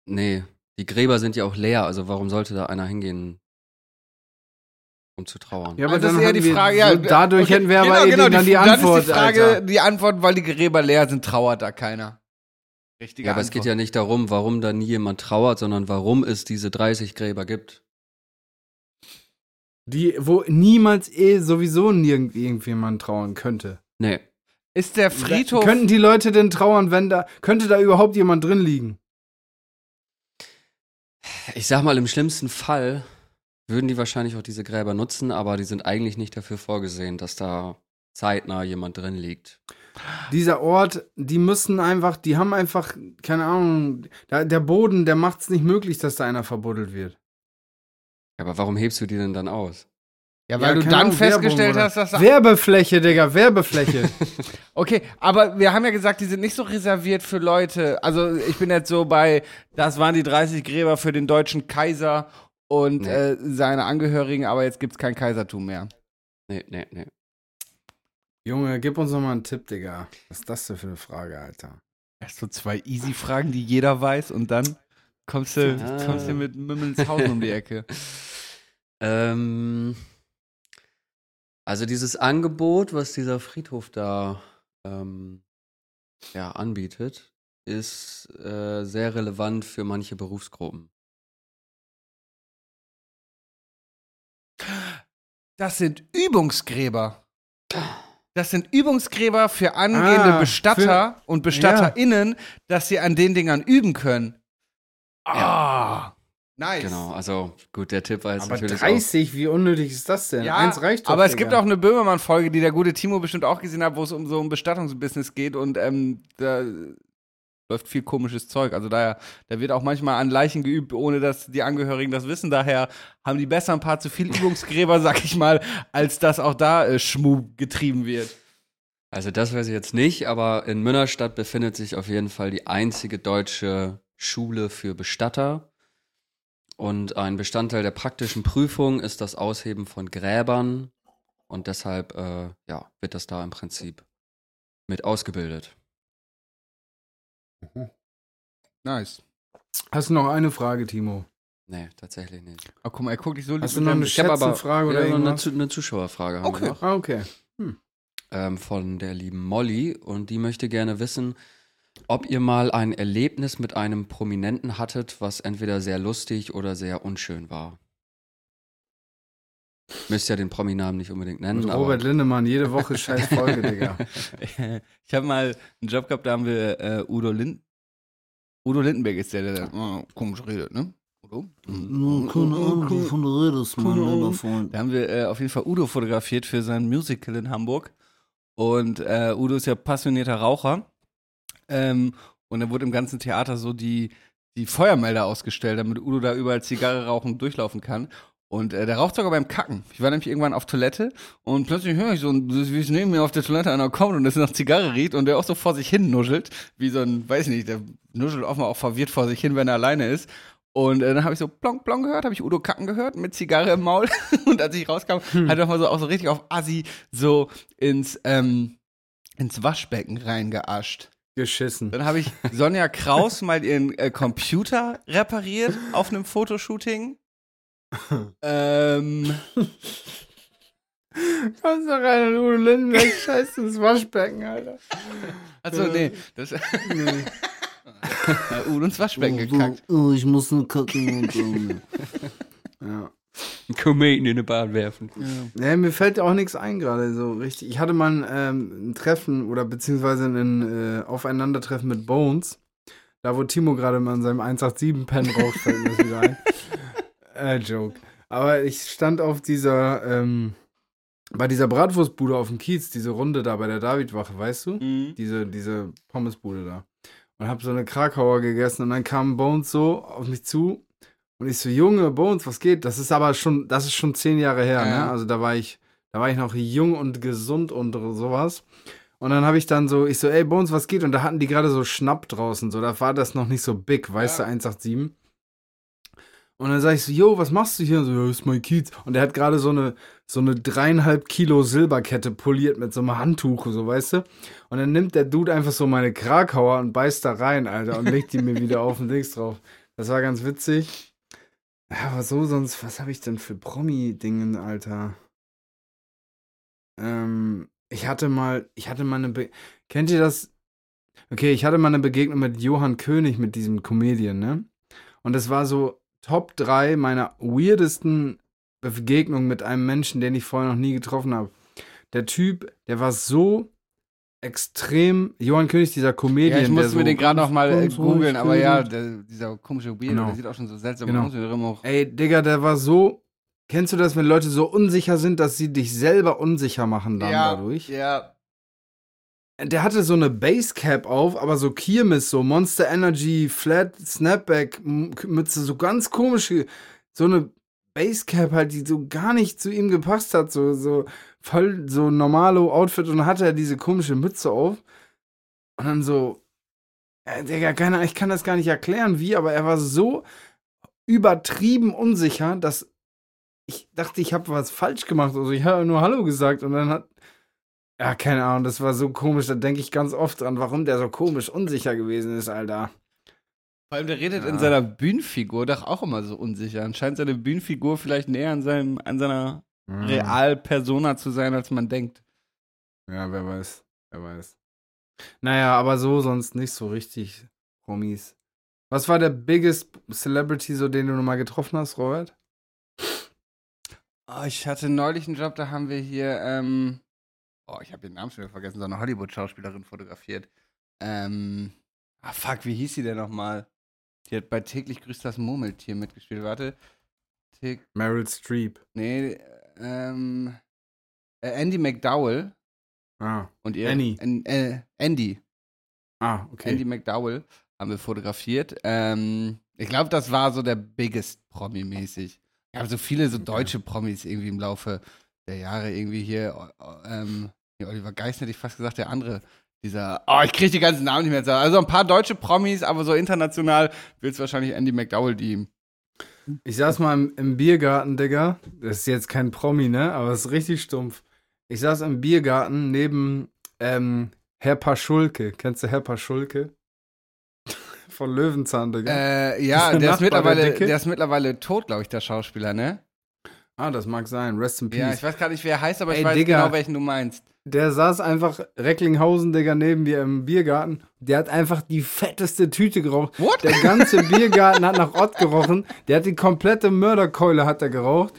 Nee. Die Gräber sind ja auch leer, also warum sollte da einer hingehen, um zu trauern? Ja, Ah, das ist eher die wir Frage. so, Ja, dadurch okay, hätten wir genau, aber eben genau, dann die, Antwort. Dann ist die Frage, Alter. die Antwort, weil die Gräber leer sind, trauert da keiner. Richtige Ja, aber es Antwort. geht ja nicht darum, warum da nie jemand trauert, sondern warum es diese 30 Gräber gibt. Die, wo niemals eh sowieso nirgend irgendjemand trauern könnte. Nee. Ist der Friedhof. Könnten die Leute denn trauern, wenn da, könnte da überhaupt jemand drin liegen? Ich sag mal, im schlimmsten Fall würden die wahrscheinlich auch diese Gräber nutzen, aber die sind eigentlich nicht dafür vorgesehen, dass da zeitnah jemand drin liegt. Dieser Ort, die müssen einfach, die haben einfach, keine Ahnung, da, der Boden, der macht es nicht möglich, dass da einer verbuddelt wird. Aber warum hebst du die denn dann aus? ja, weil Ja, du dann Ahnung, festgestellt Werbung hast, dass da. Werbefläche, Digga, Werbefläche. [LAUGHS] [LAUGHS] Okay, aber wir haben ja gesagt, die sind nicht so reserviert für Leute. Also ich bin jetzt so bei, das waren die 30 Gräber für den deutschen Kaiser und Nee. äh, seine Angehörigen, aber jetzt gibt's kein Kaisertum mehr. Nee, nee, nee. Junge, gib uns noch mal einen Tipp, Digga. Was ist das denn für eine Frage, Alter? Erst so zwei Easy-Fragen, die jeder weiß und dann kommst du, Ja. kommst du mit Mümmelshausen um die Ecke. [LAUGHS] Ähm, also dieses Angebot, was dieser Friedhof da ähm, ja, anbietet, ist äh, sehr relevant für manche Berufsgruppen. Das sind Übungsgräber. Das sind Übungsgräber für angehende Ah, Bestatter und BestatterInnen, dass sie an den Dingern üben können. Ah, nice. Genau, also gut, der Tipp war jetzt Aber natürlich 30, wie unnötig ist das denn? Ja, Eins reicht doch. aber es Digga. gibt auch eine Böhmermann-Folge, die der gute Timo bestimmt auch gesehen hat, wo es um so ein Bestattungsbusiness geht und ähm, da läuft viel komisches Zeug. Also daher, da wird auch manchmal an Leichen geübt, ohne dass die Angehörigen das wissen. Daher haben die besser ein paar zu viel Übungsgräber, [LAUGHS] sag ich mal, als dass auch da äh, Schmuh getrieben wird. Also das weiß ich jetzt nicht, aber in Münnerstadt befindet sich auf jeden Fall die einzige deutsche Schule für Bestatter. Und ein Bestandteil der praktischen Prüfung ist das Ausheben von Gräbern. Und deshalb äh, ja, wird das da im Prinzip mit ausgebildet. Nice. Hast du noch eine Frage, Timo? Nee, tatsächlich nicht. Oh, guck mal, er guckt dich so Hast du noch eine Ich habe aber Schätzenfrage oder ja, eine, eine Zuschauerfrage haben wir Okay. noch. Ah, okay. ähm, von der lieben Molly und die möchte gerne wissen, ob ihr mal ein Erlebnis mit einem Prominenten hattet, was entweder sehr lustig oder sehr unschön war. Müsst ja den Prominamen nicht unbedingt nennen, Und aber Robert Lindemann, jede Woche scheiß Folge, [LAUGHS] Digga. ich habe mal einen Job gehabt, da haben wir äh, Udo Lind Udo Lindenberg ist der, der oh, komisch redet, ne? Udo? Keine Ahnung, wovon du redest, mein lieber Freund. Da haben wir äh, auf jeden Fall Udo fotografiert für sein Musical in Hamburg. Und äh, Udo ist ja passionierter Raucher. Ähm, und da wurde im ganzen Theater so die, die Feuermelder ausgestellt, damit Udo da überall Zigarre rauchen und durchlaufen kann. Und äh, der raucht sogar beim Kacken. Ich war nämlich irgendwann auf Toilette und plötzlich höre ich so, wie es neben mir auf der Toilette einer kommt und es nach Zigarre riecht und der auch so vor sich hin nuschelt, wie so ein, weiß nicht, der nuschelt offenbar auch verwirrt vor sich hin, wenn er alleine ist. Und äh, dann habe ich so plonk plonk gehört, habe ich Udo kacken gehört mit Zigarre im Maul. [LAUGHS] und als ich rauskam, hat er mal so auch so richtig auf Assi so ins, ähm, ins Waschbecken reingeascht. Geschissen. Dann habe ich Sonja Kraus [LAUGHS] mal ihren äh, Computer repariert auf einem Fotoshooting. Ähm, [LAUGHS] Kommst da rein und Udo Lindenberg scheißt ins Waschbecken, Alter. achso, nee. Das, [LAUGHS] Udo ins Waschbecken gekackt. Oh, ich muss nur kacken und ähm, [LAUGHS] Ja. einen Kometen in eine Bahn werfen. Nee, mir fällt auch nichts ein gerade so richtig. Ich hatte mal ein, ähm, ein Treffen oder beziehungsweise ein äh, Aufeinandertreffen mit Bones. Da, wo Timo gerade mal in seinem 187-Pen raucht, fällt mir das wieder ein. Äh, Joke. Aber ich stand auf dieser, ähm, bei dieser Bratwurstbude auf dem Kiez, diese Runde da bei der Davidwache, weißt du? Mhm. Diese, diese Pommesbude da. Und hab so eine Krakauer gegessen und dann kam Bones so auf mich zu und ich so, Junge, Bones, was geht? Das ist aber schon, das ist schon zehn Jahre her, Ja. ne? Also da war ich, da war ich noch jung und gesund und sowas. Und dann habe ich dann so, ich so, ey, Bones, was geht? Und da hatten die gerade so Schnapp draußen, so, da war das noch nicht so big, weißt Ja. du, 187. Und dann sag ich so, yo, was machst du hier? Und so, ja, ist mein Kiez. Und der hat gerade so eine, so eine dreieinhalb Kilo Silberkette poliert mit so einem Handtuch, so, weißt du? Und dann nimmt der Dude einfach so meine Krakauer und beißt da rein, Alter, und legt die mir wieder auf den Dings drauf. Das war ganz witzig. Aber so sonst, was habe ich denn für Promi-Dingen, Alter? Ähm, ich hatte mal, ich hatte mal eine, Be kennt ihr das? Okay, ich hatte mal eine Begegnung mit Johann König, mit diesem Comedian, ne? Und das war so Top 3 meiner weirdesten Begegnungen mit einem Menschen, den ich vorher noch nie getroffen habe. Der Typ, der war so extrem, Johann König, dieser Comedian, Ja, ich musste so, mir den gerade noch mal äh, googeln, aber ja, der, dieser komische Weirdo, Genau. der sieht auch schon so seltsam Genau. aus. auch- Ey, Digga, der war so. Kennst du das, wenn Leute so unsicher sind, dass sie dich selber unsicher machen dann ja, dadurch? Ja, Der hatte so eine Basecap auf, aber so Kirmes, so Monster Energy, Flat Snapback Mütze, so ganz komische, so eine Basecap halt, die so gar nicht zu ihm gepasst hat, so, so voll so normalo Outfit und dann hatte er diese komische Mütze auf und dann so, äh, Digga, keine ich kann das gar nicht erklären, wie, aber er war so übertrieben unsicher, dass ich dachte, ich habe was falsch gemacht. Also ich habe nur Hallo gesagt und dann hat Ja, keine Ahnung, das war so komisch, da denke ich ganz oft dran, warum der so komisch unsicher gewesen ist, Alter. Vor allem, der redet in Ja. seiner Bühnenfigur doch auch immer so unsicher. Anscheinend seine Bühnenfigur vielleicht näher an, seinem, an seiner Hm. Real-Persona zu sein, als man denkt. Ja, wer weiß, wer weiß. Naja, aber so sonst nicht so richtig, Promis. Was war der biggest Celebrity, so den du noch mal getroffen hast, Robert? Oh, ich hatte neulich einen Job, da haben wir hier, ähm, oh, ich habe den Namen schon wieder vergessen, so eine Hollywood-Schauspielerin fotografiert. Ähm, ah, fuck, wie hieß sie denn nochmal? Die hat bei täglich grüßt das Murmeltier mitgespielt. Warte. Tick, Meryl Streep. nee, ähm, äh, Andy McDowell Ah, und ihr. Annie. An- äh, Andy. ah okay. Andy McDowell haben wir fotografiert. Ähm, ich glaube, das war so der biggest Promi-mäßig. Wir haben so viele so deutsche Promis irgendwie im Laufe der Jahre irgendwie hier. äh, Ähm, hier Oliver Geisner hätte ich fast gesagt, der andere. Dieser, oh, ich kriege die ganzen Namen nicht mehr. zusammen. Also ein paar deutsche Promis, aber so international will es wahrscheinlich Andy McDowell die. Ich saß mal im, im Biergarten, Digga. Das ist jetzt kein Promi, ne? Aber es ist richtig stumpf. Ich saß im Biergarten neben ähm, Herr Paschulke. Kennst du Herr Paschulke? [LAUGHS] Von Löwenzahn, Digga. Äh, ja, Der der ist, der mittlerweile, Dicke? der ist mittlerweile tot, glaube ich, der Schauspieler, ne? Ah, das mag sein. Rest in Peace. Ja, ich weiß gar nicht, wer er heißt, aber ich Ey, weiß Digga. genau, welchen du meinst. Der saß einfach Recklinghausen, Digga, neben mir im Biergarten. Der hat einfach die fetteste Tüte geraucht. What? Der ganze [LAUGHS] Biergarten hat nach Ott gerochen. Der hat die komplette Mörderkeule hat er geraucht.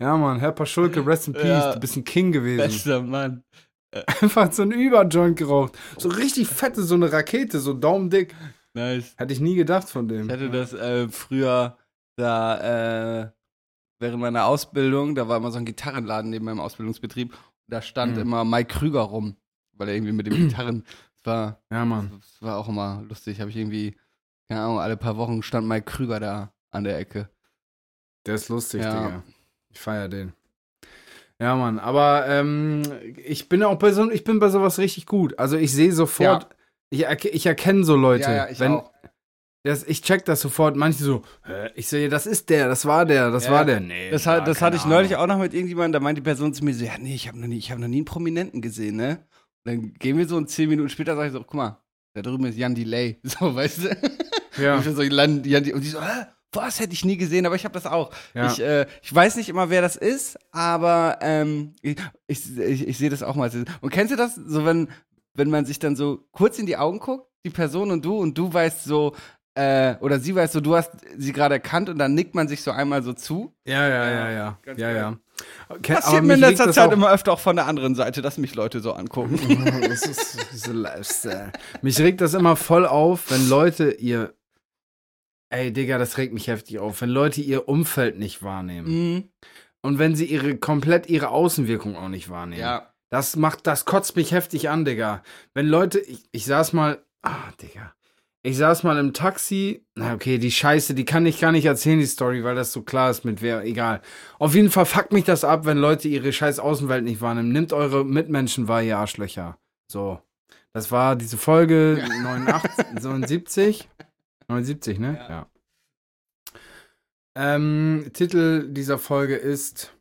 Ja, Mann, Herr Paschulke, rest in peace. Ja. Du bist ein King gewesen. Bester Mann. [LAUGHS] Einfach so ein Überjoint geraucht. So richtig fette, so eine Rakete, so daumendick. Nice. Hätte ich nie gedacht von Ich dem. hatte das äh, früher da äh, während meiner Ausbildung, da war immer so ein Gitarrenladen neben meinem Ausbildungsbetrieb. Da stand Mhm. immer Mike Krüger rum, weil er irgendwie mit dem [CLEARS THROAT] Gitarren, das war, Ja, Mann. das war auch immer lustig. Habe ich irgendwie, keine Ahnung, alle paar Wochen stand Mike Krüger da an der Ecke. Der ist lustig, Ja. Digga. Ich feier den. Ja, Mann. Aber ähm, ich bin auch bei so, ich bin bei sowas richtig gut. Also ich sehe sofort, ich, erke- ich erkenne so Leute. ja, ja, ich wenn, auch. Das, ich check das sofort. Manche so, ich sehe, das ist der, das war der, das Ja, war der. Nee. Das, hat, das hatte ich neulich Ahnung. auch noch mit irgendjemandem, da meint die Person zu mir so, ja, nee, ich habe noch, nie- ich hab noch nie einen Prominenten gesehen, ne? Und dann gehen wir so und zehn Minuten später sage ich so, guck mal, da drüben ist Jan Delay. [LAUGHS] So, weißt du? Ja. Und, ich so, Jan, Jan, und die so, Hä? was hätte ich nie gesehen, aber ich habe das auch. Ja. Ich, äh, ich weiß nicht immer, wer das ist, aber ähm, ich, ich, ich, ich sehe das auch mal. Und kennst du das, so wenn, wenn man sich dann so kurz in die Augen guckt, die Person und du, und du weißt so, äh, oder sie weiß so, du hast sie gerade erkannt und dann nickt man sich so einmal so zu. Ja, ja, ja, ja. Ganz Ja, geil. ja. Okay, Passiert mir in letzter Zeit immer öfter auch von der anderen Seite, dass mich Leute so angucken. [LAUGHS] das ist diese Lifestyle. Mich regt das immer voll auf, wenn Leute ihr. Ey, Digga, das regt mich heftig auf, wenn Leute ihr Umfeld nicht wahrnehmen. mhm. Und wenn sie ihre komplett ihre Außenwirkung auch nicht wahrnehmen. Ja. Das macht, das kotzt mich heftig an, Digga. Wenn Leute, ich, ich saß mal, ah, Digga. Ich saß mal im Taxi. Na, okay, die Scheiße, die kann ich gar nicht erzählen, die Story, weil das so klar ist mit wer, egal. Auf jeden Fall fuckt mich das ab, wenn Leute ihre scheiß Außenwelt nicht wahrnehmen. Nimmt eure Mitmenschen wahr, ihr Arschlöcher. So. Das war diese Folge 89, 79. 79, ne? Ja. ja. Ähm, Titel dieser Folge ist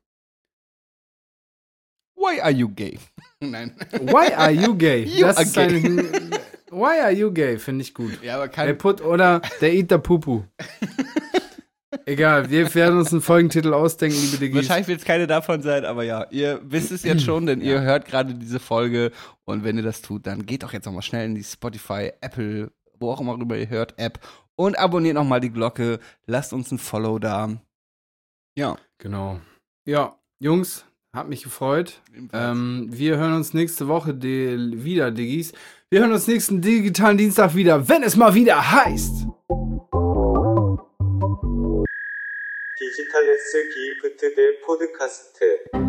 Why are you gay? [LAUGHS] Nein. Why are you gay? [LAUGHS] You das are ist gay. ein, [LAUGHS] Why are you gay? Finde ich gut. Ja, aber Der kein. Put oder der Eat the Pupu. [LAUGHS] Egal, wir werden uns einen Folgentitel ausdenken, liebe Diggis. Wahrscheinlich wird es keine davon sein, aber ja, ihr wisst es jetzt schon, denn ihr hört gerade diese Folge und wenn ihr das tut, dann geht doch jetzt nochmal schnell in die Spotify, Apple, wo auch immer rüber ihr hört, App und abonniert nochmal die Glocke, lasst uns ein Follow da. Ja. Genau. Ja, Jungs, hat mich gefreut. Ähm, wir hören uns nächste Woche die, wieder, Diggis. Wir hören uns nächsten digitalen Dienstag wieder, wenn es mal wieder heißt. 디지털 S 기프트 대 포드카스트